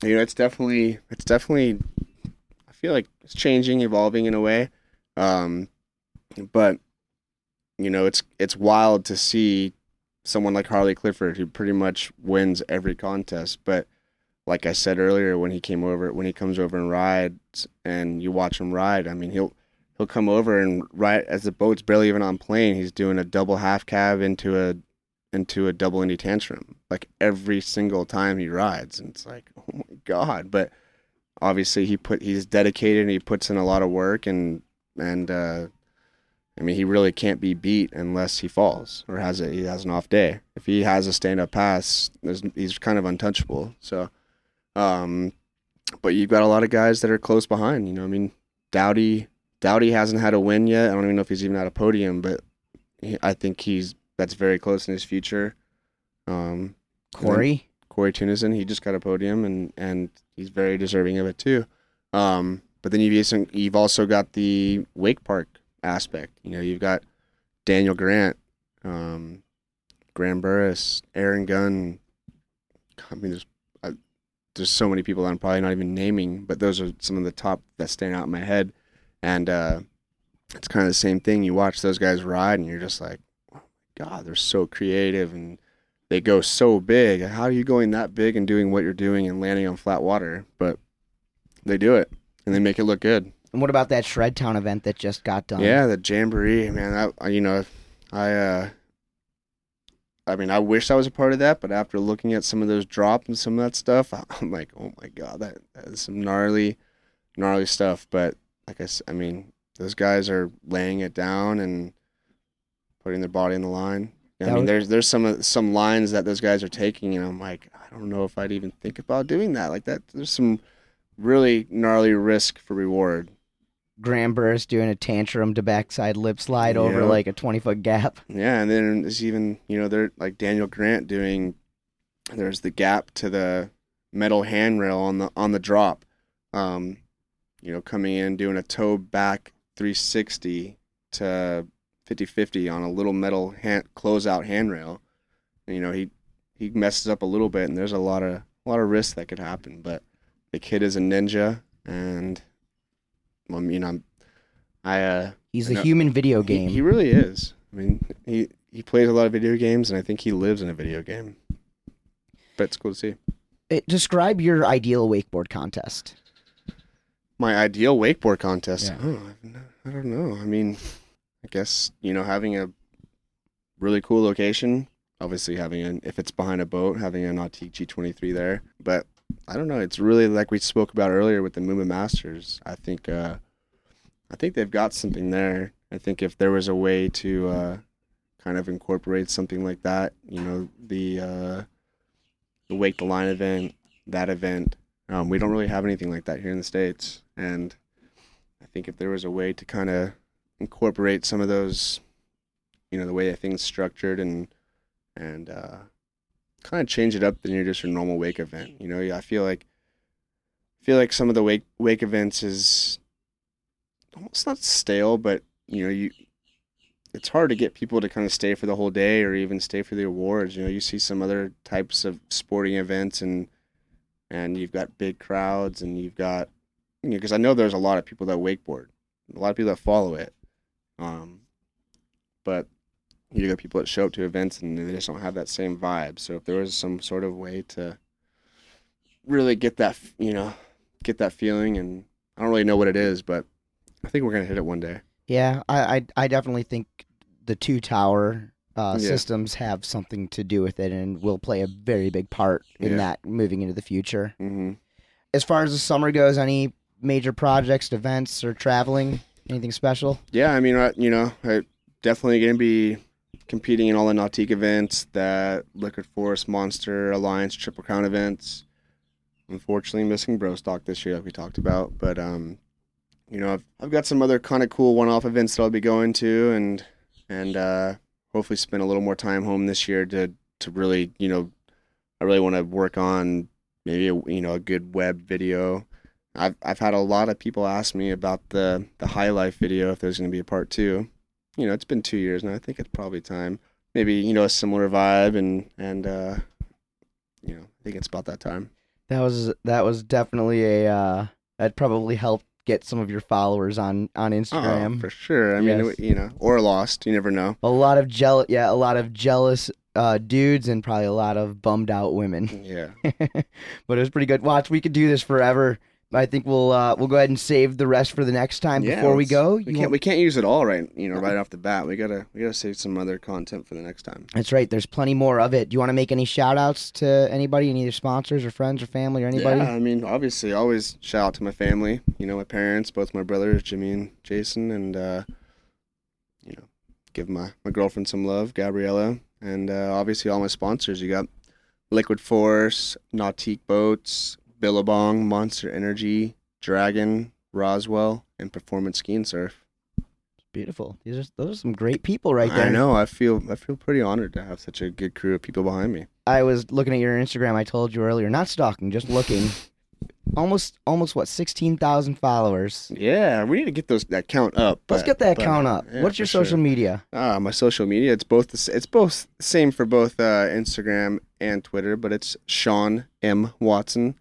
you know it's definitely it's definitely i feel like it's changing evolving in a way um but you know it's it's wild to see someone like harley clifford who pretty much wins every contest but like i said earlier when he came over when he comes over and rides and you watch him ride i mean he'll he'll come over and ride as the boat's barely even on plane he's doing a double half cab into a into a double Indy tantrum like every single time he rides, and it's like, oh my god! But obviously, he put he's dedicated and he puts in a lot of work, and and uh, I mean, he really can't be beat unless he falls or has a he has an off day. If he has a stand up pass, he's kind of untouchable. So, um, but you've got a lot of guys that are close behind. You know, I mean, Dowdy Dowdy hasn't had a win yet. I don't even know if he's even had a podium, but he, I think he's that's very close in his future. Um, Corey? Cory Teunissen, he just got a podium and and he's very deserving of it too. Um, but then you've also, you've also got the Wake Park aspect. You know, you've got Daniel Grant, um, Graham Burris, Aaron Gunn. I mean, there's there's so many people that I'm probably not even naming, but those are some of the top that stand out in my head. And uh, it's kind of the same thing. You watch those guys ride, and you're just like, oh God, they're so creative and they go so big. How are you going that big and doing what you're doing and landing on flat water? But they do it and they make it look good. And what about that Shred Town event that just got done? Yeah, the jamboree, man. That you know, I uh, I mean, I wish I was a part of that, but after looking at some of those drops and some of that stuff, I'm like, oh my god, that, that is some gnarly, gnarly stuff. But like I, I mean, those guys are laying it down and putting their body in the line. I That mean, was- there's there's some some lines that those guys are taking, and I'm like, I don't know if I'd even think about doing that. Like that, there's some really gnarly risk for reward. Graham Burris doing a tantrum to backside lip slide over like a 20 foot gap. Yeah, and then there's even you know they're like Daniel Grant doing. There's the gap to the metal handrail on the on the drop, um, you know, coming in doing a toe back 360 to 50-50 on a little metal hand closeout handrail. And, you know he he messes up a little bit, and there's a lot of a lot of risk that could happen. But the kid is a ninja, and I mean I'm I uh He's the No, human video he- game. He, really is. I mean, he he plays a lot of video games, and I think he lives in a video game. But it's cool to see. Uh, describe your ideal wakeboard contest. my ideal wakeboard contest. Yeah. Oh, I don't know. I mean, I guess you know having a really cool location. Obviously, having an if it's behind a boat, having a Nautique G23 there. But I don't know. It's really like we spoke about earlier with the Moomba Masters. I think uh, I think they've got something there. I think if there was a way to uh, kind of incorporate something like that, you know, the uh, the Wake the Line event, that event. Um, we don't really have anything like that here in the states, and I think if there was a way to kind of incorporate some of those, you know, the way that things structured and and uh, kind of change it up than your just your normal wake event. You know, I feel like I feel like some of the wake wake events is almost not stale, but you know, you it's hard to get people to kind of stay for the whole day or even stay for the awards. You know, you see some other types of sporting events and and you've got big crowds and you've got you know because I know there's a lot of people that wakeboard, a lot of people that follow it, um, but you got people that show up to events and they just don't have that same vibe. So if there was some sort of way to really get that you know get that feeling and I don't really know what it is, but I think we're gonna hit it one day. Yeah, I, I, I definitely think the two tower uh, Yeah. systems have something to do with it and will play a very big part in Yeah. that moving into the future. hmm As far as the summer goes, any major projects, events, or traveling? Anything special? Yeah, I mean, you know, I definitely going to be competing in all the Nautique events, that Liquid Force, Monster, Alliance, Triple Crown events. Unfortunately, missing Bro Stock this year, like we talked about. But, um, you know, I've, I've got some other kind of cool one off events that I'll be going to and, and, uh, hopefully spend a little more time home this year to, to really, you know, I really want to work on maybe, a, you know, a good web video. I've I've had a lot of people ask me about the the high life video if there's going to be a part two. You know, it's been two years now. I think it's probably time. Maybe you know a similar vibe and and uh, you know I think it's about that time. That was that was definitely a uh, that probably helped get some of your followers on on Instagram. Oh, for sure. I mean, you know, or lost. You never know. a lot of jealous, yeah, a lot of jealous uh, dudes and probably a lot of bummed out women. Yeah. but it was pretty good. Watch, we could do this forever. I think we'll uh, we'll go ahead and save the rest for the next time Yeah, before we go. We can't want- we can't use it all right. You know, right off the bat. We gotta we gotta save some other content for the next time. That's right. There's plenty more of it. Do you want to make any shout outs to anybody, any of your sponsors or friends or family or anybody? Yeah, I mean, obviously, always shout out to my family. You know, my parents, both my brothers, Jimmy and Jason, and uh, you know, give my my girlfriend some love, Gabriella, and uh, obviously all my sponsors. You got Liquid Force, Nautique Boats, Billabong, Monster Energy, Dragon, Roswell, and Performance Ski and Surf. Beautiful. These are those are some great people right there. I know. I feel I feel pretty honored to have such a good crew of people behind me. I was looking at your Instagram. I told you earlier, not stalking, just looking. almost, almost what, sixteen thousand followers. Yeah, we need to get those that count up. Let's get that but, count up. yeah, What's your for sure. social media? Ah, my social media. It's both the, it's both same for both uh, Instagram and Twitter, but it's Shawn M Watson.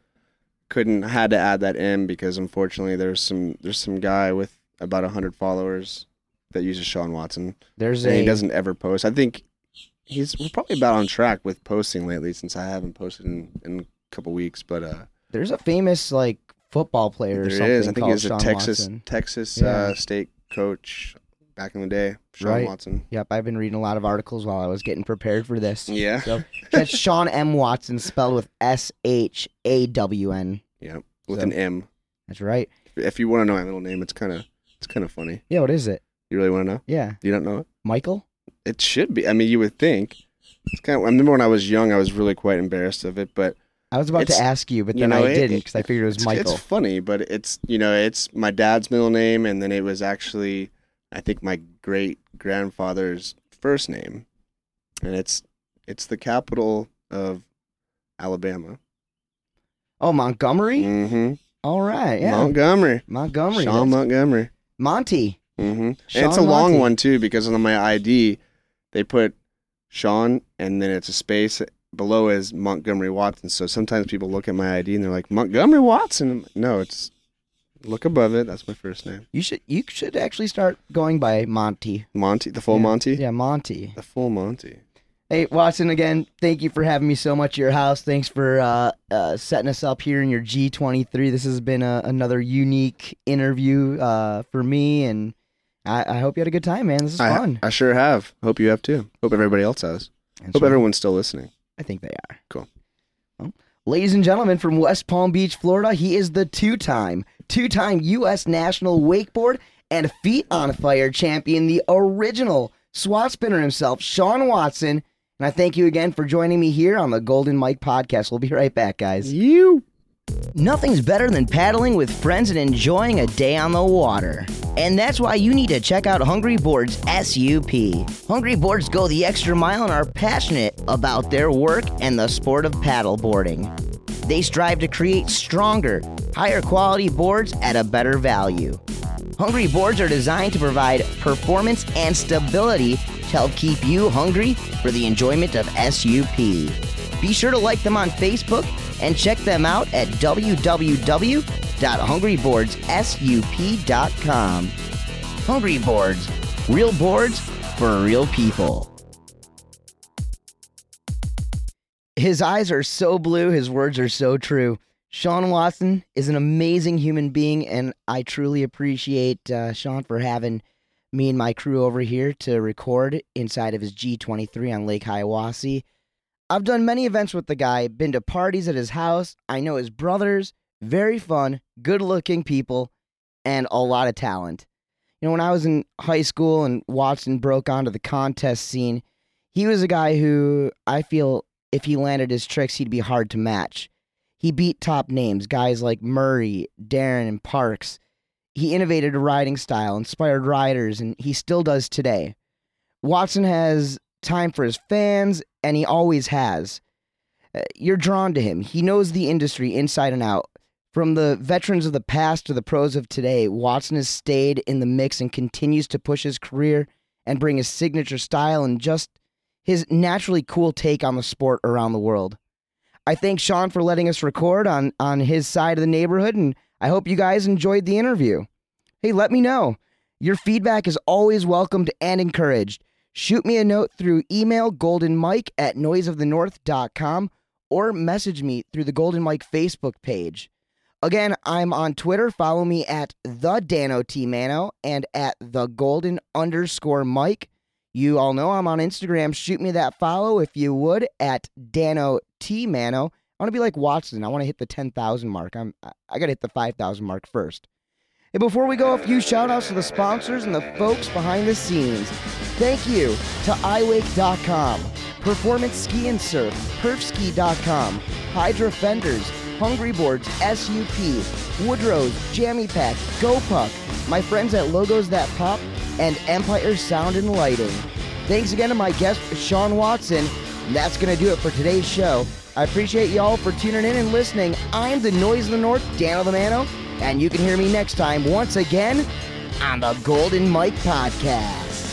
Couldn't had to add that in because unfortunately there's some there's some guy with about hundred followers that uses Shawn Watson There's and a he doesn't ever post. I think he's we're probably about on track with posting lately since I haven't posted in, in a couple weeks, but uh, there's a famous like football player or something is. I think he's a Texas Watson. Texas Yeah. uh, state coach back in the day, Shawn Right. Watson. Yep, I've been reading a lot of articles while I was getting prepared for this. Yeah. So that's Shawn M. Watson, spelled with S H A W N. Yeah, with So- an M. That's right. If you want to know my middle name, it's kind of it's kind of funny. Yeah, what is it? You really want to know? Yeah, You don't know it? Michael. It should be. I mean, you would think. It's kind of. I remember when I was young, I was really quite embarrassed of it, but I was about It's- to ask you, but you then know, I it- didn't because I figured it was it's, Michael. it's funny. But it's you know, it's my dad's middle name, and then it was actually, I think, my great grandfather's first name, and it's it's the capital of Alabama. oh, Montgomery. Mm-hmm. All right, yeah, Montgomery. Montgomery. Shawn that's- Montgomery. Monty. Mm-hmm. And it's a long one too because on my ID they put Shawn and then it's a space below is Montgomery Watson. So sometimes people look at my ID and they're like Montgomery Watson. No, it's look above it. That's my first name. You should you should actually start going by Monty. Monty, the full Yeah. Monty, Yeah, Monty. the full Monty. Hey, Watson, again, thank you for having me so much at your house. Thanks for uh, uh, setting us up here in your G23. This has been a, another unique interview uh, for me, and I, I, hope you had a good time, man. This is I, fun. I sure have. Hope you have too. Hope everybody else has. And Hope so- everyone's still listening. I think they are. Cool. Ladies and gentlemen from West Palm Beach, Florida, he is the two-time, two-time U.S. national wakeboard and feet on fire champion, the original SWAT spinner himself, Shawn Watson. And I thank you again for joining me here on the Golden Mic podcast. We'll be right back, guys. You. Nothing's better than paddling with friends and enjoying a day on the water. And that's why you need to check out Hungry Boards SUP. Hungry Boards go the extra mile and are passionate about their work and the sport of paddleboarding. They strive to create stronger, higher quality boards at a better value. Hungry boards are designed to provide performance and stability to help keep you hungry for the enjoyment of SUP. Be sure to like them on Facebook and check them out at www.hungryboardsup.com. Hungry Boards, real boards for real people. His eyes are so blue, his words are so true. Shawn Watson is an amazing human being, and I truly appreciate uh, Shawn for having me and my crew over here to record inside of his G23 on Lake Hiawassee. I've done many events with the guy, been to parties at his house. I know his brothers, very fun, good looking people, and a lot of talent. You know, when I was in high school and Watson broke onto the contest scene, he was a guy who I feel if he landed his tricks, he'd be hard to match. He beat top names, guys like Murray, Darin, and Parks. He innovated a riding style, inspired riders, and he still does today. Watson has time for his fans, and he always has. Uh, You're drawn to him. He knows the industry inside and out. From the veterans of the past to the pros of today, Watson has stayed in the mix and continues to push his career and bring his signature style and just his naturally cool take on the sport around the world. I thank Shawn for letting us record on on his side of the neighborhood, and I hope you guys enjoyed the interview. Hey, let me know. Your feedback is always welcomed and encouraged. Shoot me a note through email goldenmike at noiseofthenorth.com or message me through the Golden Mic Facebook page. Again, I'm on Twitter. Follow me at the Dano T Mano and at the Golden underscore Mike. You all know I'm on Instagram. Shoot me that follow if you would at Dano T Mano. I want to be like Watson. I want to hit the 10,000 mark. I'm I- got to hit the 5,000 mark first. Hey, before we go, a few shout outs to the sponsors and the folks behind the scenes. Thank you to iWake.com, Performance Ski and Surf, Perfski.com, Hydra Fenders, Hungry Boards, SUP, Woodrow's, Jammy Pack, GoPuck, my friends at Logos That Pop, and Empire Sound and Lighting. Thanks again to my guest, Shawn Watson. That's going to do it for today's show. I appreciate y'all for tuning in and listening. I'm the Noise of the North, Daniel the Mano, and you can hear me next time once again on the Golden Mic Podcast.